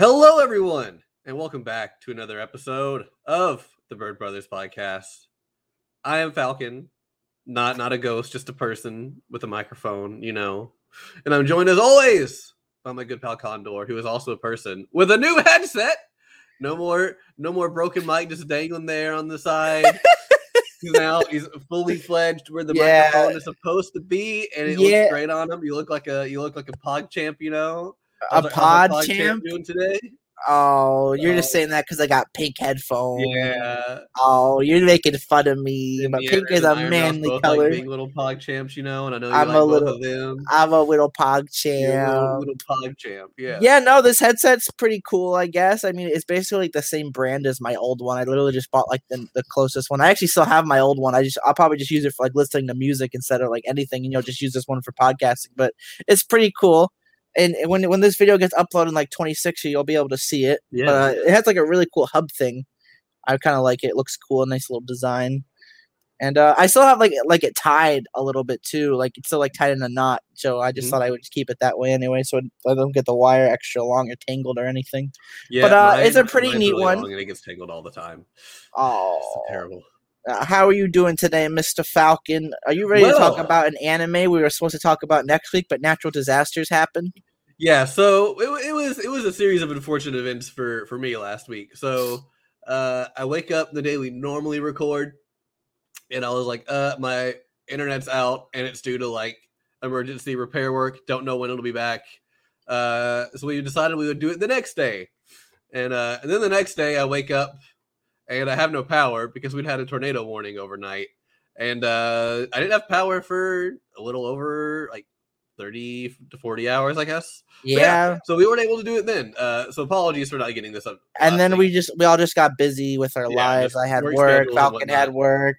Hello, everyone, and welcome back to another episode of the Bird Brothers podcast. I am Falcon, not not a ghost, just a person with a microphone, you know. And I'm joined as always by my good pal Condor, who is also a person with a new headset. No more, no more broken mic just dangling there on the side. he's now he's fully fledged where the Yeah. microphone is supposed to be, and it Yeah. looks great on him. You look like a you look like a pog champ, you know. A our- pod champ? doing today? Oh, you're just saying that because I got pink headphones. Yeah, Oh, you're making fun of me. and But pink is a manly color. Like being little pog champs, you know, and I know you I'm like a little- of them. I'm a little pog champ. little, little pog champ, yeah. Yeah, no, this headset's pretty cool, I guess. I mean, it's basically like the same brand as my old one. I literally just bought like the, the closest one. I actually still have my old one. I just I'll probably just use it for like listening to music instead of like anything, you know, just use this one for podcasting. But it's pretty cool. And when when this video gets uploaded in like 2060, you'll be able to see it. Yeah. But uh, it has like a really cool hub thing. I kind of like it. It looks cool, nice little design. And uh, I still have like like it tied a little bit too, like it's still like tied in a knot. So I just Mhm. thought I would just keep it that way anyway, so I don't get the wire extra long or tangled or anything. yeah, but, uh, it's a pretty neat really one. long And it gets tangled all the time. It's Oh, terrible. uh, how are you doing today, Mister Falcon? Are you ready to talk about an anime we were supposed to talk about next week, but natural disasters happen? Yeah, so it, it was it was a series of unfortunate events for for me last week. So uh I wake up the day we normally record, and I was like, uh, my internet's out, and it's due to like emergency repair work. Don't know when it'll be back. Uh, so we decided we would do it the next day, and uh, and then the next day I wake up, and I have no power because we'd had a tornado warning overnight, and uh, I didn't have power for a little over like. 30 to 40 hours, I guess. But Yeah. So we weren't able to do it then. Uh, so apologies for not getting this up. And then week. we just we all just got busy with our Yeah, lives. I had work work. schedules and Falcon had work.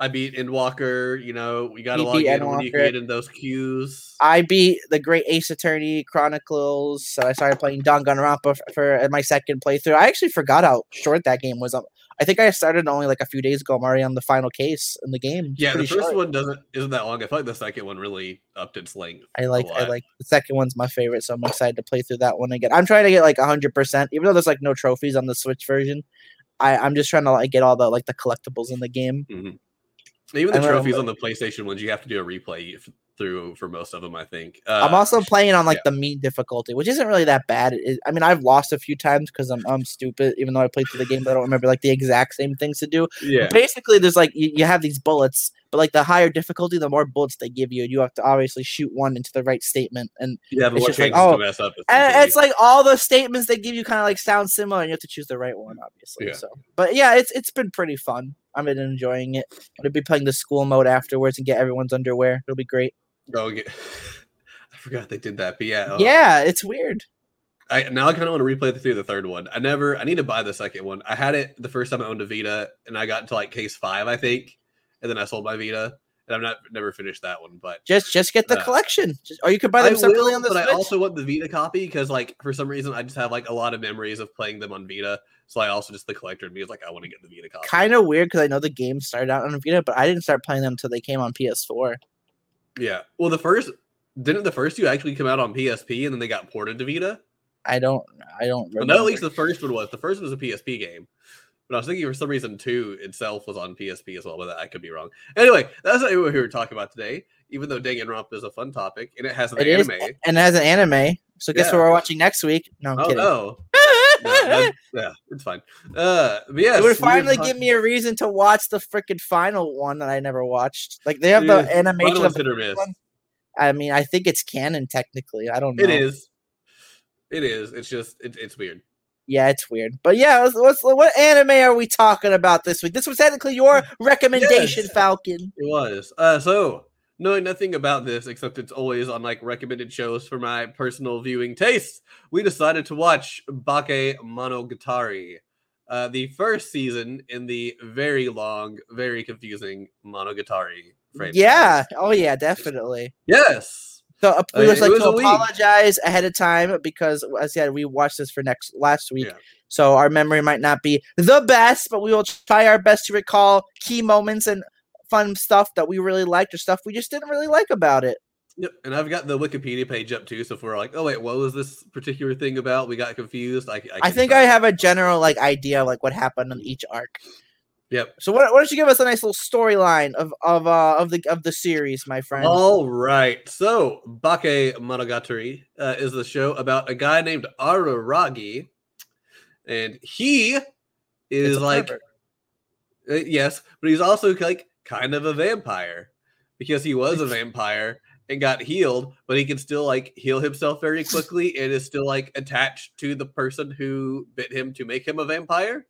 I beat Endwalker. You know, we got log beat in when you Endwalker. get in those queues. I beat the Great Ace Attorney Chronicles. So I started playing Danganronpa for uh, my second playthrough. I actually forgot how short that game was. I think I started only like a few days ago. I'm already on the final case in the game. Yeah, the first short. one doesn't isn't that long. I feel like the second one really upped its length. I like I like the second one's my favorite, so I'm excited to play through that one again. I'm trying to get like hundred percent, even though there's like no trophies on the Switch version. I, I'm just trying to like get all the like the collectibles in the game. Mm-hmm. Even the trophies on the PlayStation ones, you have to do a replay through for most of them. I think. Uh, I'm also playing on like the mean difficulty, which isn't really that bad. It- I mean, I've lost a few times because I'm I'm stupid, even though I played through the game, but I don't remember like the exact same things to do. yeah. Basically, there's like you, you have these bullets, but like the higher difficulty, the more bullets they give you. You have to obviously shoot one into the right statement, and Yeah, but it's what just like, oh, to mess up? and it's like all the statements they give you kind of like sound similar, and you have to choose the right one, obviously. Yeah. So, but yeah, it's it's been pretty fun. I've been enjoying it. I'm gonna be playing the school mode afterwards and get everyone's underwear. It'll be great. Oh, yeah. I forgot they did that, but yeah. uh, Yeah, it's weird. I now I kind of want to replay through the third one. I never. I need to buy the second one. I had it the first time I owned a Vita, and I got into like case five, I think, and then I sold my Vita, and I've not never finished that one. But Just just get the Uh, collection, just, or you could buy I them separately will, on the but Switch. I also want the Vita copy because, like, for some reason, I just have like a lot of memories of playing them on Vita. So I also just the collector in me is like, I want to get the Vita copy. kind of weird because I know the game started out on Vita, but I didn't start playing them until they came on PS4. Yeah. Well, the first didn't the first two actually come out on PSP and then they got ported to Vita. I don't, I don't Well, remember. no, at least the first one was. The first one was a PSP game. But I was thinking for some reason two itself was on PSP as well, but I could be wrong. Anyway, that's not what we were talking about today. Even though Danganronpa is a fun topic and it has an It is, anime. and it has an anime. So guess Yeah. what we're watching next week? No, I'm Oh kidding. no. No, yeah, it's fine. Uh, but yes, it would finally give me a reason to watch the freaking final one that I never watched. Like they have the Yeah, animation of the one. I mean, I think it's canon technically. I don't know. It is. It is. It's just it, it's weird. Yeah, it's weird. But yeah, what anime are we talking about this week? This was technically your recommendation, Yes. Falcon. It was. Uh, so knowing nothing about this except it's always on like recommended shows for my personal viewing tastes, we decided to watch Bake Monogatari, uh, the first season in the very long, very confusing Monogatari franchise. Yeah. Oh yeah, definitely. Yes. So uh, we Uh, just like was to a week. apologize ahead of time because, as I said, we watched this for next last week, Yeah. so our memory might not be the best, but we will try our best to recall key moments and fun stuff that we really liked or stuff we just didn't really like about it. Yep, and I've got the Wikipedia page up too. So if we're like, oh wait, what was this particular thing about? We got confused. I, I, I think try I have a general like idea of like what happened in each arc. Yep. So why, why don't you give us a nice little storyline of of uh of the of the series, my friend? All right. So, Bake Monogatari uh, is the show about a guy named Araragi, and he is like, uh, yes, but he's also like kind of a vampire because he was a vampire and got healed, but he can still like heal himself very quickly and is still like attached to the person who bit him to make him a vampire.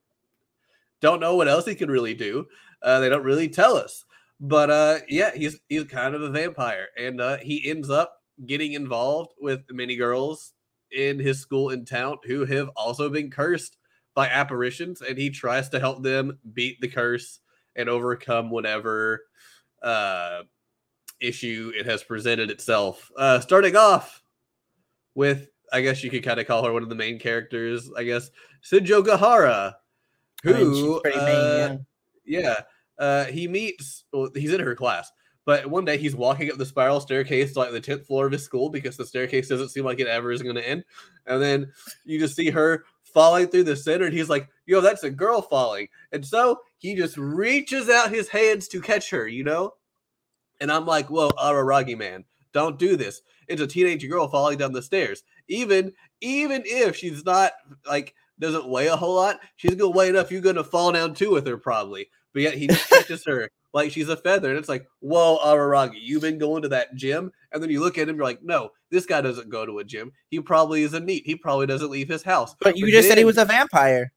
Don't know what else he can really do. Uh, they don't really tell us but uh yeah he's he's kind of a vampire and uh he ends up getting involved with many girls in his school in town who have also been cursed by apparitions and he tries to help them beat the curse and overcome whatever uh issue it has presented itself uh starting off with i guess you could kind of call her one of the main characters i guess Sinjo Gahara who I mean, she's pretty main, uh, yeah. yeah. Uh, he meets, well, he's in her class, but one day he's walking up the spiral staircase to like the 10th floor of his school because the staircase doesn't seem like it ever is going to end. And then you just see her falling through the center, and he's like, Yo, that's a girl falling. And so he just reaches out his hands to catch her, you know? And I'm like, Whoa, Araragi man, don't do this. It's a teenage girl falling down the stairs. Even, even if she's not like, doesn't weigh a whole lot, she's gonna weigh enough. You're gonna fall down too with her probably. But yet he catches her like she's a feather, and it's like, whoa, Araragi, you've been going to that gym, and then you look at him, you're like, no, this guy doesn't go to a gym. He probably is a NEET. He probably doesn't leave his house. But you just said he was a vampire.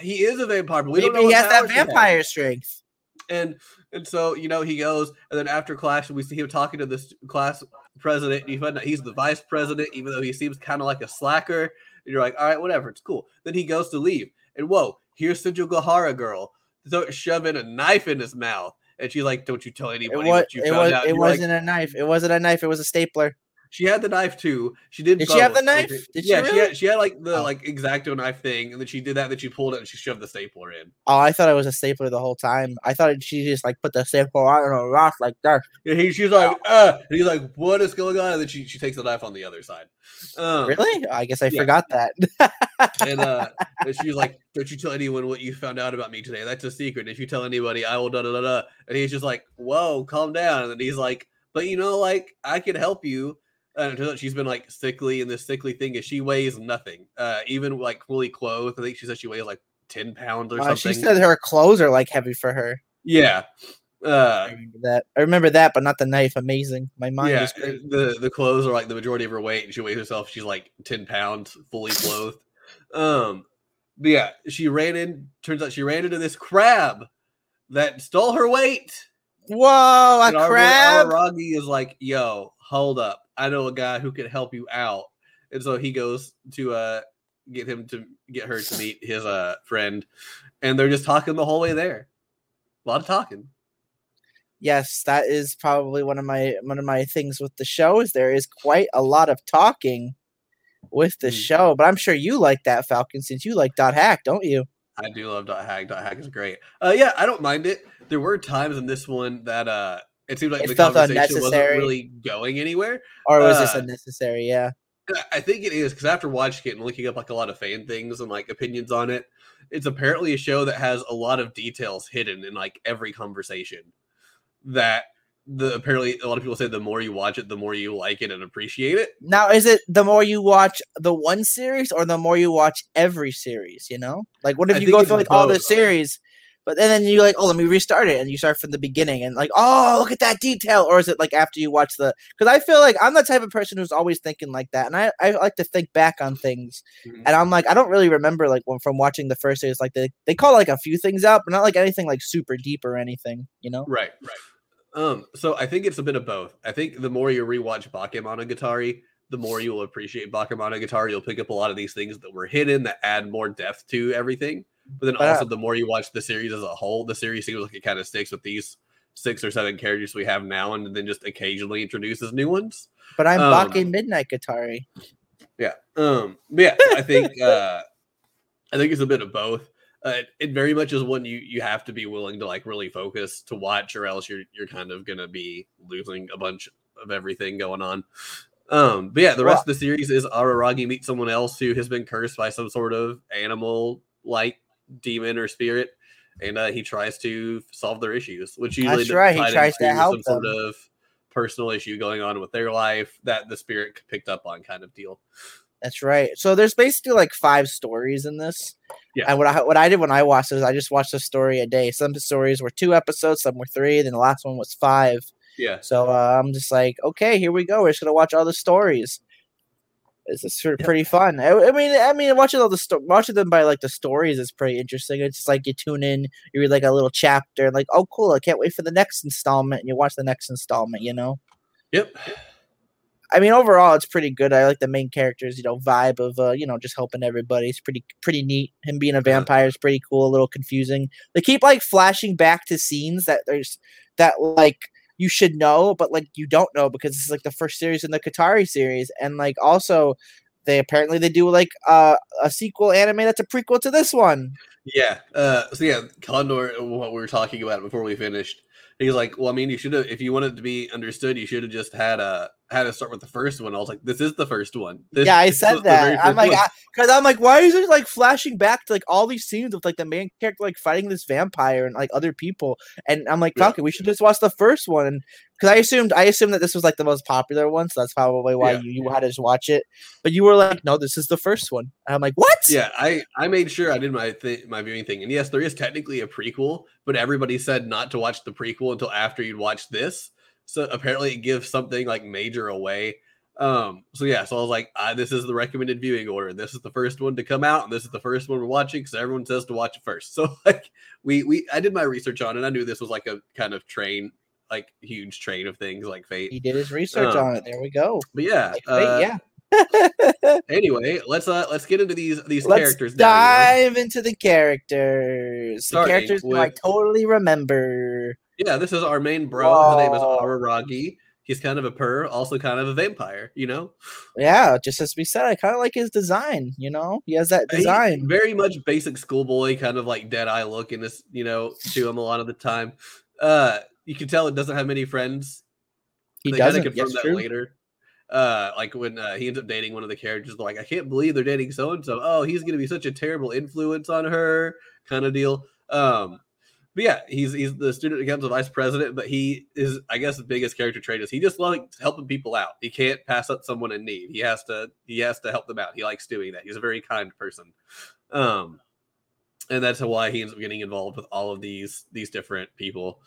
he is a vampire. But we don't know he has that vampire strength. And and so you know he goes, and then after class we see him talking to this class president. And you find out he's the vice president, even though he seems kind of like a slacker. And you're like, all right, whatever, it's cool. Then he goes to leave, and whoa, here's Sinjo Gahara girl, so shoving a knife in his mouth, and she's like, "Don't you tell It was. what you It found was. out." It You're like, wasn't a knife. It wasn't a knife. It was a stapler. She had the knife too. She did. Did she have the knife? Okay. Did she yeah, she really? had. She had like the Oh. like exacto knife thing, and then she did that. Then she pulled it and she shoved the stapler in. Oh, I thought it was a stapler the whole time. I thought she just like put the stapler on a rock like that. And he, she's like, uh, and he's like, what is going on? And then she, she takes the knife on the other side. Um, Really? I guess I yeah. forgot that. And, uh, and she's like, don't you tell anyone what you found out about me today. That's a secret. If you tell anybody, I will da da da da. And he's just like, whoa, calm down. And then he's like, but you know, like, I can help you. And it turns out she's been like sickly, and this sickly thing is she weighs nothing. Uh, even like fully clothed. I think she said she weighs like 10 pounds or Uh, something. she said her clothes are like heavy for her. yeah. Uh, I remember that. I remember that, but not the knife. Amazing. My mind yeah, the the clothes are like the majority of her weight, and she weighs herself. She's like ten pounds, fully clothed. Um, but yeah, she ran in. Turns out she ran into this crab that stole her weight. Whoa, a And crab! Araragi is like, "Yo, hold up! I know a guy who can help you out." And so he goes to uh get him to get her to meet his uh friend, and they're just talking the whole way there. A lot of talking. Yes, that is probably one of my one of my things with the show is there is quite a lot of talking with the Mm. show. But I'm sure you like that Falcon since you like dot hack, don't you? I do love dot hack. Dot hack is great. Uh, yeah, I don't mind it. There were times in this one that uh, it seemed like It the felt conversation wasn't really going anywhere. Or was this Uh, unnecessary? Yeah. I- think it is because after watching it and looking up like a lot of fan things and like opinions on it, it's apparently a show that has a lot of details hidden in like every conversation. That the apparently a lot of people say the more you watch it, the more you like it and appreciate it. Now, is it the more you watch the one series or the more you watch every series? You know, like what if I you go through like all the series, but then, then you like, oh, let me restart it, and you start from the beginning, and like, oh, look at that detail, or is it like after you watch the? Because I feel like I'm the type of person who's always thinking like that, and I I like to think back on things, Mhm. and I'm like, I don't really remember like when from watching the first series, like they they call like a few things out, but not like anything like super deep or anything, you know? Right, right. Um, so I think it's a bit of both. I think the more you rewatch Bakemonogatari, the more you will appreciate Bakemonogatari. You'll pick up a lot of these things that were hidden that add more depth to everything. But then also, the more you watch the series as a whole, the series seems like it kind of sticks with these six or seven characters we have now, and then just occasionally introduces new ones. But I'm Um, Bake Midnight Katari. Yeah. Um. Yeah, I think uh, I think it's a bit of both. Uh, it, it very much is one you you have to be willing to like really focus to watch, or else you're you're kind of gonna be losing a bunch of everything going on. Um, but yeah, the rest of the series is Araragi meets someone else who has been cursed by some sort of animal like demon or spirit, and uh, he tries to solve their issues, which usually That's right, he tries to help some sort of personal issue going on with their life that the spirit picked up on, kind of deal. That's right. So there's basically like five stories in this. Yeah. And what I what I did when I watched this, I just watched a story a day. Some stories were two episodes, some were three, then the last one was five. Yeah, So uh, I'm just like, okay, here we go. We're just gonna watch all the stories. It's sort of pretty fun. I, I mean, I mean, watching all the sto- watching them by like the stories is pretty interesting. It's just like you tune in, you read like a little chapter, and like, oh, cool! I can't wait for the next installment. And you watch the next installment. You know. yep. I mean, overall, it's pretty good. I like the main character's, you know, vibe of, uh, you know, just helping everybody. It's pretty, pretty neat. Him being a vampire is pretty cool. A little confusing. They keep like flashing back to scenes that there's that like you should know, but like you don't know because this is like the first series in the Katari series, and like also they apparently they do like uh, a sequel anime that's a prequel to this one. Yeah. Uh, so yeah, Condor, what we were talking about before we finished, he's like, "Well, I mean, you should have, if you wanted to be understood, you should have just had a had to start with the first one." I was like, "This is the first one." This, yeah, I said was the very that. I'm like, because I'm like, why is it like flashing back to like all these scenes of like the main character like fighting this vampire and like other people? And I'm like, Yeah. Falcon, we should just watch the first one. And because I assumed, I assumed that this was like the most popular one, so that's probably why Yeah. you you had to just watch it. But you were like, no, this is the first one. And I'm like, what? yeah, I I made sure I did my th- my viewing thing, and yes, there is technically a prequel, but everybody said not to watch the prequel until after you'd watched this. So apparently, it gives something like major away. Um, so yeah, so I was like, ah, this is the recommended viewing order. This is the first one to come out, and this is the first one we're watching because everyone says to watch it first. So like, we we I did my research on it. I knew this was like a kind of train, like huge train of things like Fate. He did his research Um, on it. There we go. But yeah, Like, uh, yeah. Anyway, let's uh let's get into these these Let's characters. now, you know? dive into the characters. The characters who I totally remember. Yeah, this is our main bro. His name is. Araragi. He's kind of a purr, also kind of a vampire, you know? Yeah, just as we said, I kind of like his design. You know, he has that He- design. very much basic schoolboy, kind of like dead eye look in this, you know, to him a lot of the time. Uh you can tell it doesn't have many friends. He they doesn't. confirm Yes, that true. later. Uh, like when uh, he ends up dating one of the characters, like, I can't believe they're dating so and so. Oh, he's gonna be such a terrible influence on her, kind of deal. Um, but yeah, he's he's the student council vice president, but he is, I guess, the biggest character trait is he just likes helping people out. He can't pass up someone in need. He has to he has to help them out. He likes doing that. He's a very kind person. Um, and that's why he ends up getting involved with all of these these different people.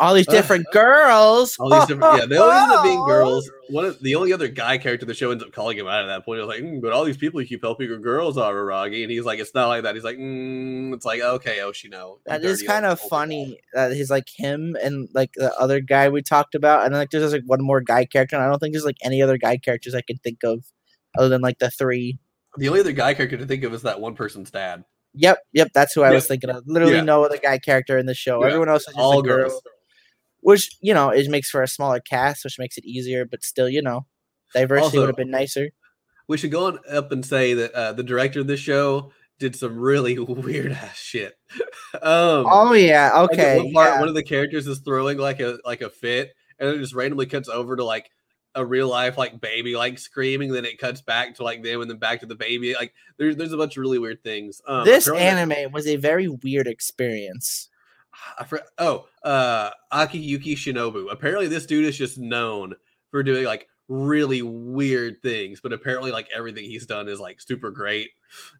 All these Uh, different girls. All these different, yeah, they always end up being girls. One of the only other guy character the show ends up calling him out at that point. He was like, "Mm, "But all these people you keep helping are girls, are Aragi," and he's like, "It's not like that." He's like, mm, "It's like okay, Oshino." you That is kind of funny that he's like him and like the other guy we talked about, and then, like there's like one more guy character. And I don't think there's like any other guy characters I can think of other than like the three. The only other guy character to think of is that one person's dad. Yep, yep, that's who I Yeah. was thinking of. Literally Yeah. no other guy character in the show. Yeah. Everyone else is just All a girl, girls. Which you know it makes for a smaller cast, which makes it easier. But still, you know, diversity Also- would have been nicer. We should go on up and say that uh, the director of this show did some really weird ass shit. um, Oh yeah, like, okay, one part, yeah. one of the characters is throwing like a like a fit, and it just randomly cuts over to like a real life like baby like screaming. Then it cuts back to like them, and then back to the baby. Like there's there's a bunch of really weird things. Um, this anime was a very weird experience. I oh, uh, Akiyuki Shinbo. Apparently, this dude is just known for doing like really weird things, but apparently, like everything he's done is like super great.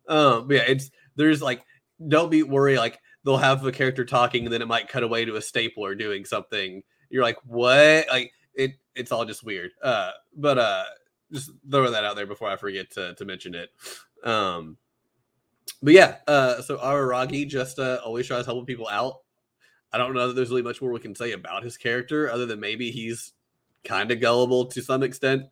Um, yeah, it's there's like don't be worried. Like they'll have a character talking, and then it might cut away to a stapler doing something. You're like, what? Like it? It's all just weird. Uh, but uh, just throw that out there before I forget to to mention it. Um, but yeah, uh, so Araragi just uh, always tries helping people out. I don't know that there's really much more we can say about his character other than maybe he's kind of gullible to some extent.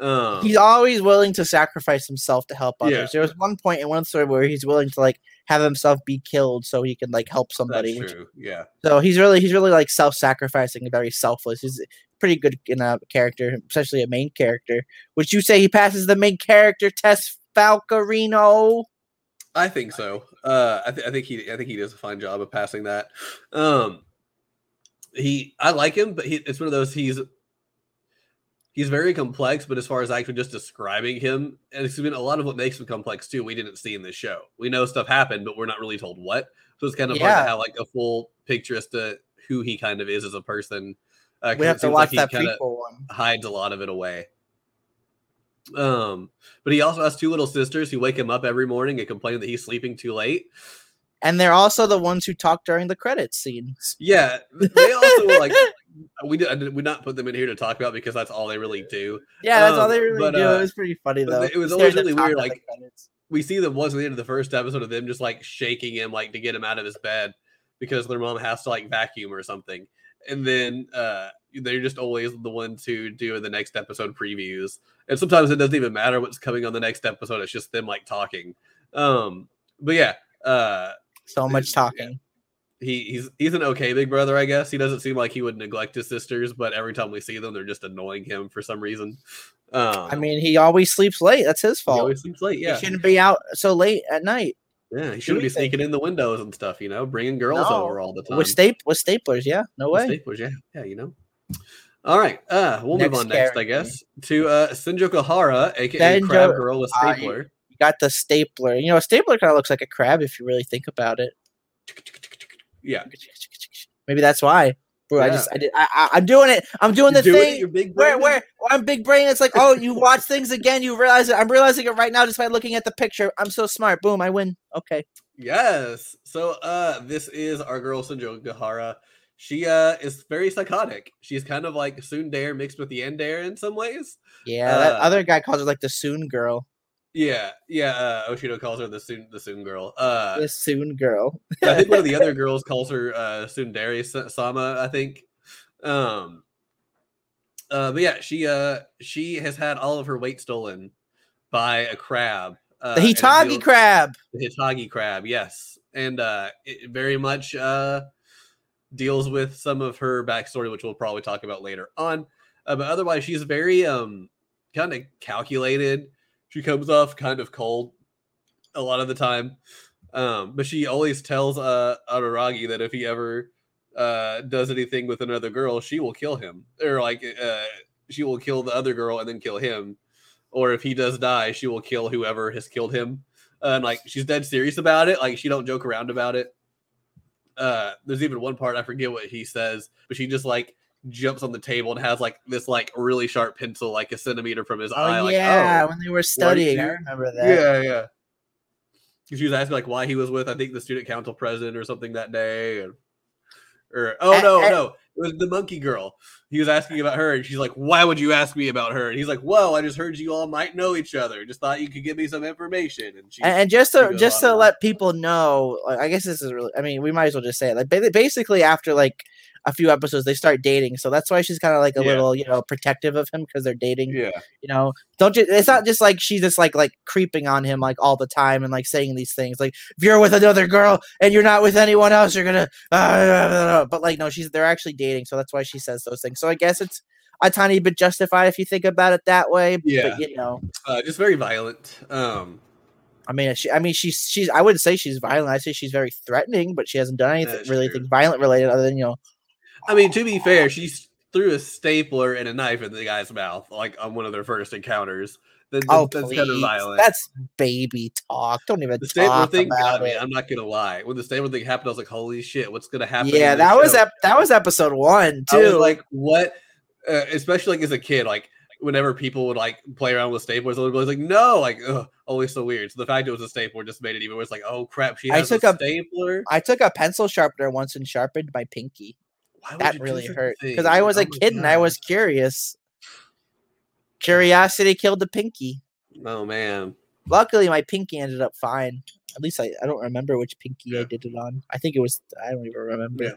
Um, he's always willing to sacrifice himself to help Yeah. others. There was one point in one story where he's willing to like have himself be killed so he can like help somebody. which- true. Yeah. So he's really he's really like self-sacrificing and very selfless. He's pretty good in a character, especially a main character. Would you say he passes the main character test, Falcarino? I think so. Uh, I, th- I think he, I think he does a fine job of passing that. Um, he, I like him, but he, it's one of those. He's, he's very complex, but as far as actually just describing him, and it's been a lot of what makes him complex too, we didn't see in this show. We know stuff happened, but we're not really told what. So it's kind of hard Yeah. to have like a full picture as to who he kind of is as a person. Uh, We have to watch like that prequel one. hides a lot of it away. Um, but he also has two little sisters who wake him up every morning and complain that he's sleeping too late. And they're also the ones who talk during the credits scenes. Yeah, they also like we did, we not put them in here to talk about because that's all they really do. Yeah, that's all Um, they really but, do. uh, it was pretty funny though. it was always really weird, like- We see them once at the end of the first episode of them just like shaking him like to get him out of his bed because their mom has to like vacuum or something. And then uh they're just always the ones who do the next episode previews. And sometimes it doesn't even matter what's coming on the next episode. It's just them like talking. Um but yeah, uh so much yeah. talking. he he's he's an okay big brother, I guess. He doesn't seem like he would neglect his sisters, but every time we see them, they're just annoying him for some reason. Um, I mean, he always sleeps late. That's his he fault. always seems late. Yeah, He shouldn't be out so late at night yeah, he shouldn't be sneaking in the windows and stuff. You know, bringing girls No, over all the time with staple with staplers. Yeah, no With way. staplers, yeah, yeah, you know. All right, uh, we'll Next move on next, I guess, to uh, Senjo Gahara, aka Senjo- Crab Girl with uh, stapler. You got the stapler. You know, a stapler kind of looks like a crab if you really think about it. yeah, Maybe that's why. Bro, I just I did I, I I'm doing it. I'm doing the doing thing. your big where where where I'm big brain. It's like, oh, you watch things again, you realize it. I'm realizing it right now just by looking at the picture. I'm so smart. Boom, I win. Okay. Yes. So uh this is our girl Senjo Gahara. She uh is very psychotic. She's kind of like Tsundere mixed with the Yandere in some ways. Yeah, that Uh, other guy calls her like the soon girl. Yeah, yeah, uh Oshino calls her the soon the soon girl. Uh The soon girl. I think one of the other girls calls her uh Tsundere Sa- Sama, I think. Um uh but yeah, she uh she has had all of her weight stolen by a crab. Uh, The Hitagi crab. the Hitagi crab, yes, and uh, it very much uh, deals with some of her backstory, which we'll probably talk about later on. Uh, but otherwise, she's very um, kind of calculated. She comes off kind of cold a lot of the time, um, but she always tells uh, Araragi that if he ever uh, does anything with another girl, she will kill him, or like uh, she will kill the other girl and then kill him. Or if he does die, she will kill whoever has killed him and like she's dead serious about it. Like she don't joke around about it. Uh, there's even one part I forget what he says, but she just like jumps on the table and has like this like really sharp pencil, like a centimeter from his eye. Oh like, yeah, oh, when they were studying, I remember that. yeah, yeah. She was asking like why he was with I think the student council president or something that day, and or oh no no was the monkey girl. He was asking about her, and she's like, "Why would you ask me about her?" And he's like, "Well, I just heard you all might know each other. Just thought you could give me some information." And she, And, and just to just to let people know, I guess this is really. I mean, we might as well just say it. Like basically, after like a few episodes, they start dating. So that's why she's kind of like a Yeah. little, you know, protective of him because they're dating. yeah, You know, don't you It's not just like she's just like like creeping on him like all the time and like saying these things. Like if you're with another girl and you're not with anyone else, you're gonna. Uh, but like no, she's they're actually dating. So that's why she says those things. So I guess it's a tiny bit justified if you think about it that way. Yeah. But you know. uh, just very violent. Um, I mean, she, I mean, she's she's. I wouldn't say she's violent. I say she's very threatening, but she hasn't done anything really anything violent related other than you know. I mean, to be fair, she threw a stapler and a knife in the guy's mouth, like on one of their first encounters. That, that- Oh, that's please. kind of violent. That's baby talk. Don't even the stapler talk thing got me. I'm not gonna lie. When the stapler thing happened, I was like, "Holy shit, what's gonna happen?" Yeah, that was ep- that was episode one too. like, "What?" Uh, especially like as a kid, like whenever people would like play around with staplers, I was like, "No!" Like, ugh, always so weird. So the fact it was a stapler just made it even worse. Like, oh crap, she I took a a- stapler. I took a pencil sharpener once and sharpened my pinky. That really hurt because? I was Oh a kid and I was curious. Curiosity killed the pinky. Oh man. Luckily, my pinky ended up fine. At least I, I don't remember which pinky I did it on. I think it was I don't even remember. Yeah.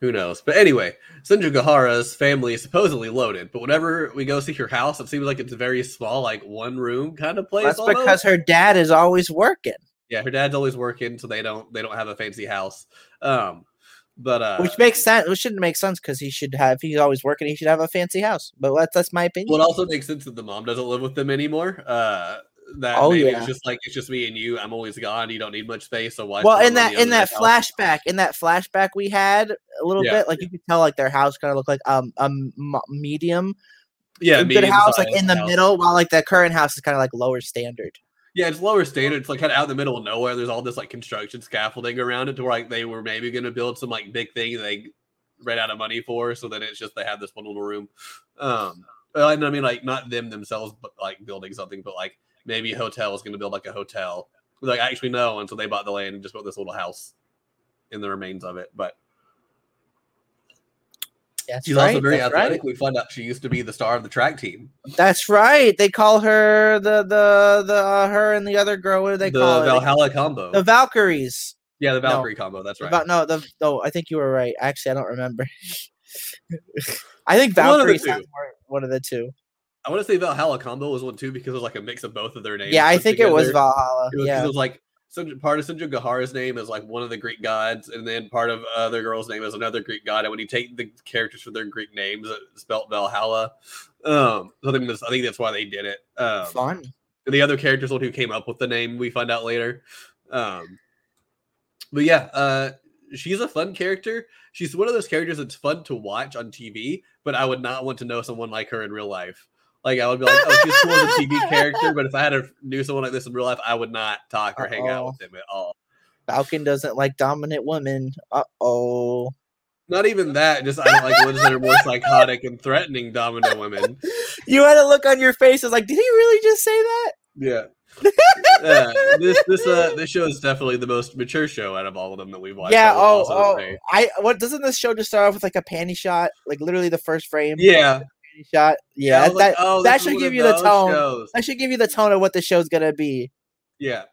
Who knows? But anyway, Senju Gahara's family is supposedly loaded, but whenever we go see her house, it seems like it's a very small, like one room kind of place. That's almost. because her dad is always working. yeah, her dad's always working, so they don't they don't have a fancy house. Um, but uh, which makes sense. Which shouldn't make sense because he should have. He's always working. He should have a fancy house. But that's that's my opinion. well, it also makes sense that the mom doesn't live with them anymore. Uh, that Oh, maybe yeah. it's just like it's just me and you. I'm always gone. You don't need much space, so why? well, in that in that house? flashback, in that flashback we had a little Yeah. bit, like you could tell, like their house kind of looked like um a m- medium. Yeah, a good house like in the house. middle, while like the current house is kind of like lower standard. Yeah, it's lower standard. It's like kind of out in the middle of nowhere. There's all this like construction scaffolding around it to where like they were maybe going to build some like big thing they ran out of money for. So then it's just they have this one little room. Um, I mean like not them themselves, but like building something, but like maybe a hotel is going to build like a hotel. Like actually no, and so they bought the land and just built this little house in the remains of it. But That's she's right. also very athletic. right. We find out she used to be the star of the track team, That's right. They call her the the the uh, her and the other girl. What do they the call it? Valhalla combo. The Valkyries. yeah, the no. Valkyrie combo. That's right. No, the no. I think you were right. Actually, I don't remember. I think One of Valkyrie one of the two. I want to say Valhalla combo was one too because it was like a mix of both of their names. Yeah, I think it was. Valhalla. It was, yeah. it was like Sun- part of Sunja Gahara's name is like one of the Greek gods, and then part of other girl's name is another Greek god. And when you take the characters for their Greek names, it's spelled Valhalla. Um, so I think that's, I think that's why they did it. Um, Fun. the other characters who came up with the name we find out later. Um, but yeah, uh, she's a fun character. She's one of those characters that's fun to watch on TV, but I would not want to know someone like her in real life. Like I would be like, oh, she's cool as a TV character, but if I had a, knew someone like this in real life, I would not talk or hang out with them at all. Falcon doesn't like dominant women. Uh oh. Not even that. Just I don't like ones that are more psychotic and threatening dominant women. You had a look on your face. It's like, did he really just say that? Yeah. Yeah, this this uh this show is definitely the most mature show out of all of them that we've watched. yeah. I Oh. Oh. I. What doesn't this show just start off with like a panty shot? Like literally the first frame. Yeah, shot. Yeah. I was like, that oh, that should give you the tone. shows. that should give you the tone of what the show's gonna be. Yeah.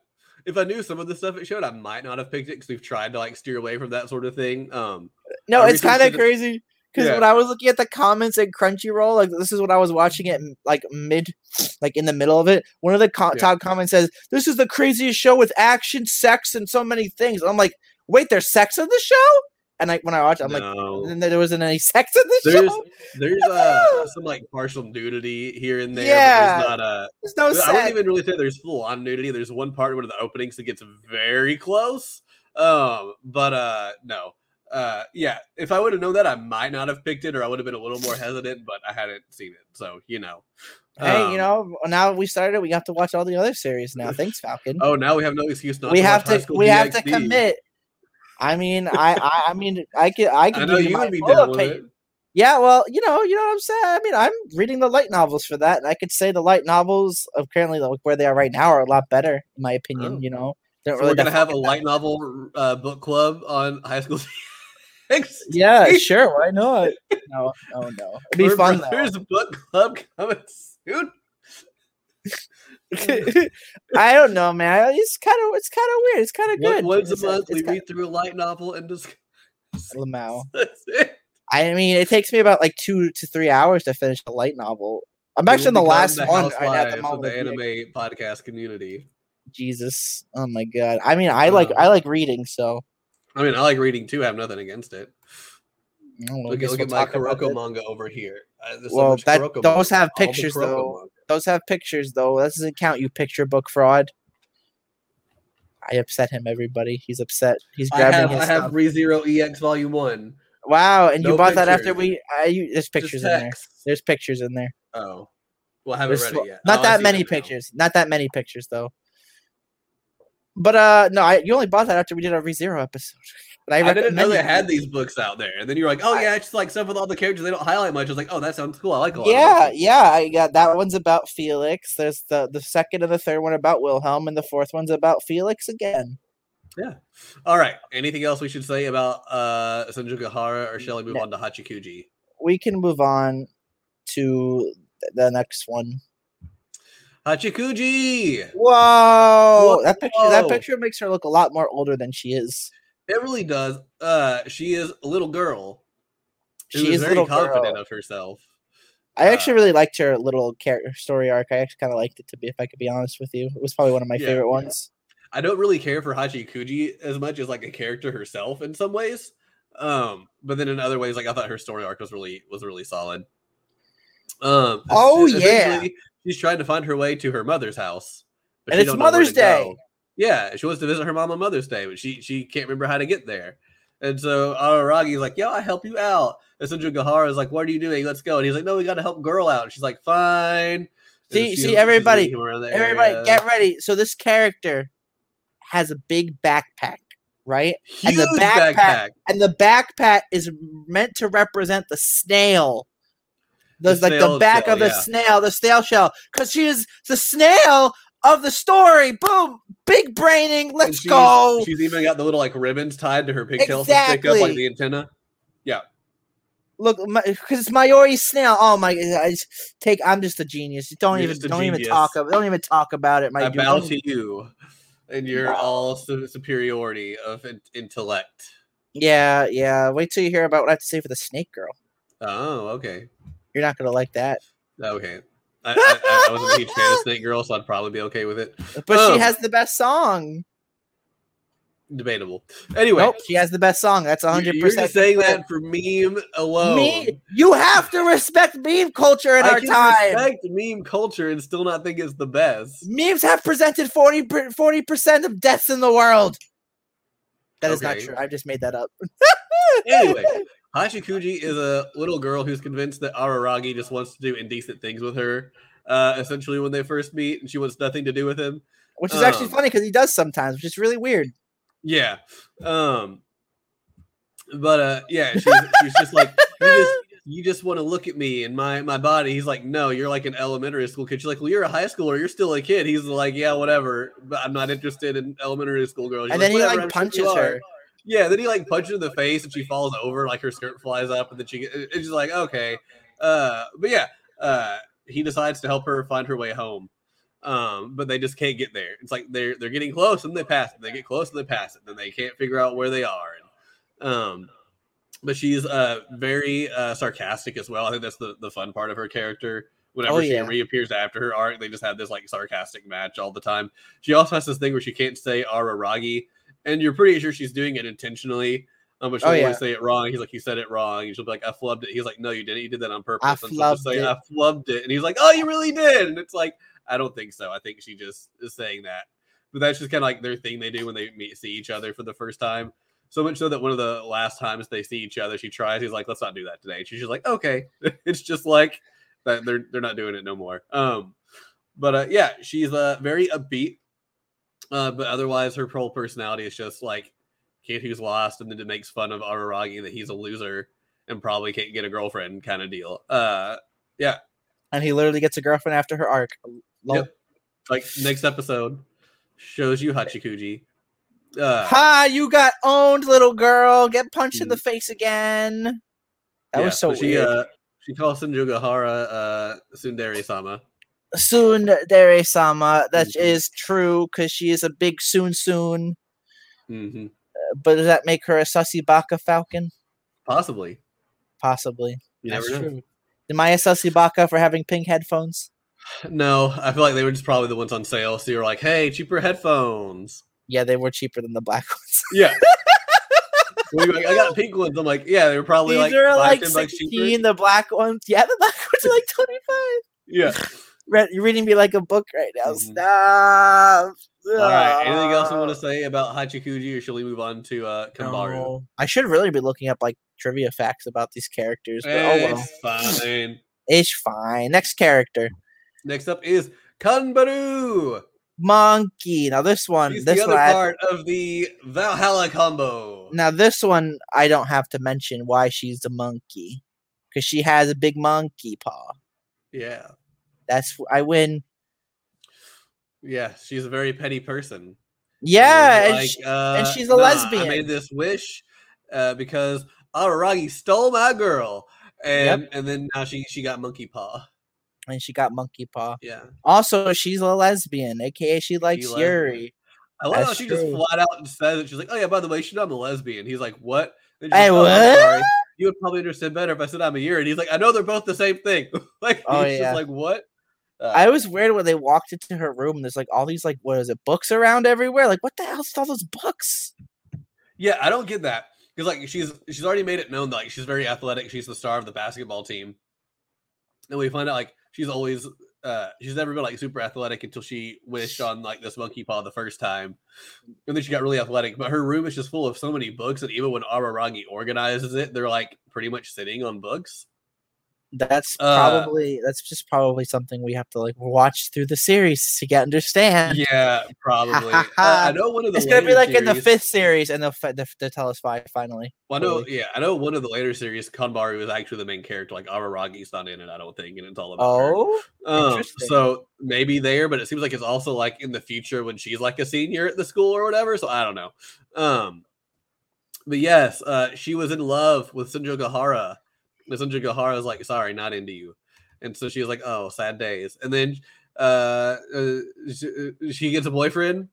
If I knew some of the stuff it showed, I might not have picked it because we've tried to like steer away from that sort of thing. Um, No, it's kind of crazy because Yeah. when I was looking at the comments at Crunchyroll, like this is what I was watching it like mid, like in the middle of it. One of the co- Yeah. top comments says, "This is the craziest show with action, sex, and so many things." I'm like, "Wait, there's sex in the show?" And like when I watched, it, I'm like, no. "And there wasn't any sex in the there's show. there's uh some like partial nudity here and there. Yeah. there's not a. There's no I wouldn't even really say there's full on nudity. There's one part one of the openings that gets very close. Um, but uh, no. Uh, yeah. If I would have known that, I might not have picked it, or I would have been a little more hesitant. But I hadn't seen it, so you know. Hey, Um, you know, now we started. We have to watch all the other series now. Thanks, Falcon. Oh, now we have no excuse not. we to have watch High to. We have to DxD. commit. I mean, I, I, I mean, I can, I can I know you you would be down with it. Yeah, well, you know, you know what I'm saying. I mean, I'm reading the light novels for that, and I could say the light novels of currently like, where they are right now are a lot better, in my opinion. Oh. You know, So really we're gonna have a light novel uh, book club on High School. Yeah, sure. Why not? No, no, no. It'd be fun though. Brothers book club coming soon. I don't know, man. It's kind of, it's kind of weird. It's kind of good. Once a month, we read through a light novel and discuss. Lamau. I mean, it takes me about like two to three hours to finish a light novel. I'm actually in the last the one right now the of the anime podcast community. Jesus, oh my god. I mean, I like Um, I like reading, so I mean, I like reading too. I have nothing against it. Know, Look, we'll at my Kuroko manga over here. Uh, there's so Well, that those have all pictures though. manga. Those have pictures though. That doesn't count, you picture book fraud. I upset him, everybody. He's upset. He's I grabbing have his I have stuff. ReZero EX Volume One. Wow, and you no bought that after pictures. we I you, there's pictures in there. There's pictures in there. Oh, well, I haven't There's read it yet. Not Oh, that many them now. pictures. Not that many pictures though. But uh no, I, you only bought that after we did our ReZero episode. But I, I didn't know they had these books out there, and then you're like, "Oh yeah, it's like stuff with all the characters they don't highlight much." I was like, "Oh, that sounds cool. I like a lot." Yeah, yeah, I got that one's about Felix. There's the the second and the third one about Wilhelm, and the fourth one's about Felix again. Yeah. All right. Anything else we should say about uh Sanjukahara, or shall we move No. on to Hachikuji? We can move on to the next one. Hachikuji. Whoa, that picture that picture makes her look a lot more older than she is. It really does. Uh, she is a little girl. She is very little confident girl. of herself. I actually Uh, really liked her little character story arc. I actually kind of liked it to be, if I could be honest with you. It was probably one of my Yeah. favorite ones. I don't really care for Hachikuji as much as like a character herself in some ways. Um, but then in other ways, like I thought her story arc was really was really solid. Um, Oh, yeah. she's trying to find her way to her mother's house, And it's don't know where Mother's Day. go. Yeah, she wants to visit her mom on Mother's Day, but she she can't remember how to get there. And so uh, Araragi's like, "Yo, I help you out." And Senju Gahara is like, "What are you doing? Let's go." And he's like, "No, we got to help girl out." And she's like, "Fine." See- see, everybody- leading him around the Everybody, area. get ready. So this character has a big backpack, right? and Huge the backpack- And the backpack is meant to represent the snail. The, The like the back shell, of the yeah. snail, the snail shell, because she is the snail of the story. Boom, big braining. Let's she's- go. She's even got the little like ribbons tied to her pigtails to stick up like the antenna. Yeah. Look, because it's Mayoi snail. Oh my! I just take. I'm just a genius. Don't You're even. Don't even talk. About, don't even talk about it. My I bow to you and your Wow. all superiority of in- intellect. Yeah, yeah. Wait till you hear about what I have to say for the snake girl. Oh, okay, You're not gonna like that. okay. I, I, I- wasn't a huge fan of Snake Girl, so I'd probably be okay with it. But Um, she has the best song. Debatable. Anyway, Nope, she has the best song. That's you- hundred you're percent. just saying that for meme alone. Me, you have to respect meme culture in I our time. respect meme culture and still not think it's the best. Memes have presented 40 percent of deaths in the world. That is not true. I just made that up. Anyway, Hachikuji is a little girl who's convinced that Araragi just wants to do indecent things with her. Uh, essentially, when they first meet, and she wants nothing to do with him. which is actually Um, funny because he does sometimes, which is really weird. Yeah. Um. But uh, yeah, she's, she's just like you just you just want to look at me and my my body. He's like, no, you're like an elementary school kid. She's like, well, you're a high schooler. You're still a kid. He's like, yeah, whatever. But I'm not interested in elementary school girls. She's and then he like I'm sure you punches are." Her. Yeah, then he like punches her in the face and she falls over, like her skirt flies up, and then she it's just like okay, uh, but yeah, uh, he decides to help her find her way home, um, but they just can't get there. It's like they're they're getting close and they pass it, they get close and they pass it, then they can't figure out where they are, and, um, but she's uh very uh sarcastic as well. I think that's the the fun part of her character. Whenever Oh, she yeah. reappears after her arc, they just have this like sarcastic match all the time. She also has this thing where she can't say Araragi, and you're pretty sure she's doing it intentionally. Um, but she'll Oh, always yeah. say it wrong. He's like, "You said it wrong." And she'll be like, "I flubbed it." He's like, "No, you didn't. You did that on purpose." I and flubbed say, it. "I flubbed it," and he's like, "Oh, you really did." And it's like, I don't think so. I think she just is saying that. But that's just kind of like their thing they do when they meet, see each other for the first time. So much so that one of the last times they see each other, she tries. He's like, "Let's not do that today." And she's just like, "Okay." it's just like that. They're they're not doing it no more. Um, but uh, yeah, she's uh very upbeat. Uh, but otherwise, her whole personality is just like kid who's lost, and then it makes fun of Araragi that he's a loser and probably can't get a girlfriend kind of deal. Uh, yeah, And he literally gets a girlfriend after her arc. Lol. Yep. like next episode shows you Hachikuji. Uh, Ha! You got owned, little girl. Get punched in the face again. That yeah, was so she weird. uh she calls Senjugahara uh Tsundere Sama. Tsundere sama. That Mhm. is true because she is a big soon soon. hmm But does that make her a sussy baka falcon? Possibly. Possibly. You That's never know. true. Am I a sussy baka for having pink headphones? No, I feel like they were just probably the ones on sale. So you're like, hey, cheaper headphones. Yeah, they were cheaper than the black ones. Yeah. Well, you're like, I got pink ones. I'm like, yeah, they were probably These like are like 16, cheaper. the black ones. Yeah, the black ones are like 25. Yeah. Read, you're reading me like a book right now. Mhm. Stop. All right. Anything else you want to say about Hachikuji, or shall we move on to uh Kambaru? No. I should really be looking up like trivia facts about these characters. But oh well. It's fine. It's fine. Next character. Next up is Kanbaru. Monkey. Now this one, He's this the one, other I, part of the Valhalla combo. now this one, I don't have to mention why she's a monkey, because she has a big monkey paw. Yeah. That's I win. Yeah. She's a very petty person. Yeah, and like, she- uh, she's a nah, lesbian." I made this wish uh, because Araragi stole my girl. And and then now she she got monkey paw. and she got monkey paw. Yeah. Also, she's a lesbian, aka she likes lesbian. Yuri. I love how That's she just flat out and says it. She's like, "Oh yeah, by the way, she's I'm a lesbian." He's like, "What?" She's Hey, like, "Oh, what? You would probably understand better if I said I'm a year. And he's like, "I know they're both the same thing." like, Oh, he's yeah. just like, "What?" Uh, I was weird when they walked into her room. There's like all these like what is it books around everywhere? Like what the hell's all those books? yeah, I don't get that because like she's she's already made it known that like she's very athletic. She's the star of the basketball team, and we find out like she's always uh, she's never been like super athletic until she wished on like this monkey paw the first time, and then she got really athletic. But her room is just full of so many books, and even when Araragi organizes it, they're like pretty much sitting on books. That's Uh, probably that's just probably something we have to like watch through the series to get understand. Yeah, probably. uh, I know one of the It's gonna be like in the fifth series, and they'll they'll, they'll tell us why finally. Well, I know, Totally. yeah, I know one of the later series, Kanbaru was actually the main character. Like Araragi's not in it, I don't think, and it's all about her. Oh, Um, interesting. so maybe there, but it seems like it's also like in the future when she's like a senior at the school or whatever. So I don't know. Um, but yes, uh, she was in love with Sunjo Gahara. And Senjo Gahara is like, sorry, not into you. And so she was like, oh, sad days. And then uh, uh, she, she gets a boyfriend.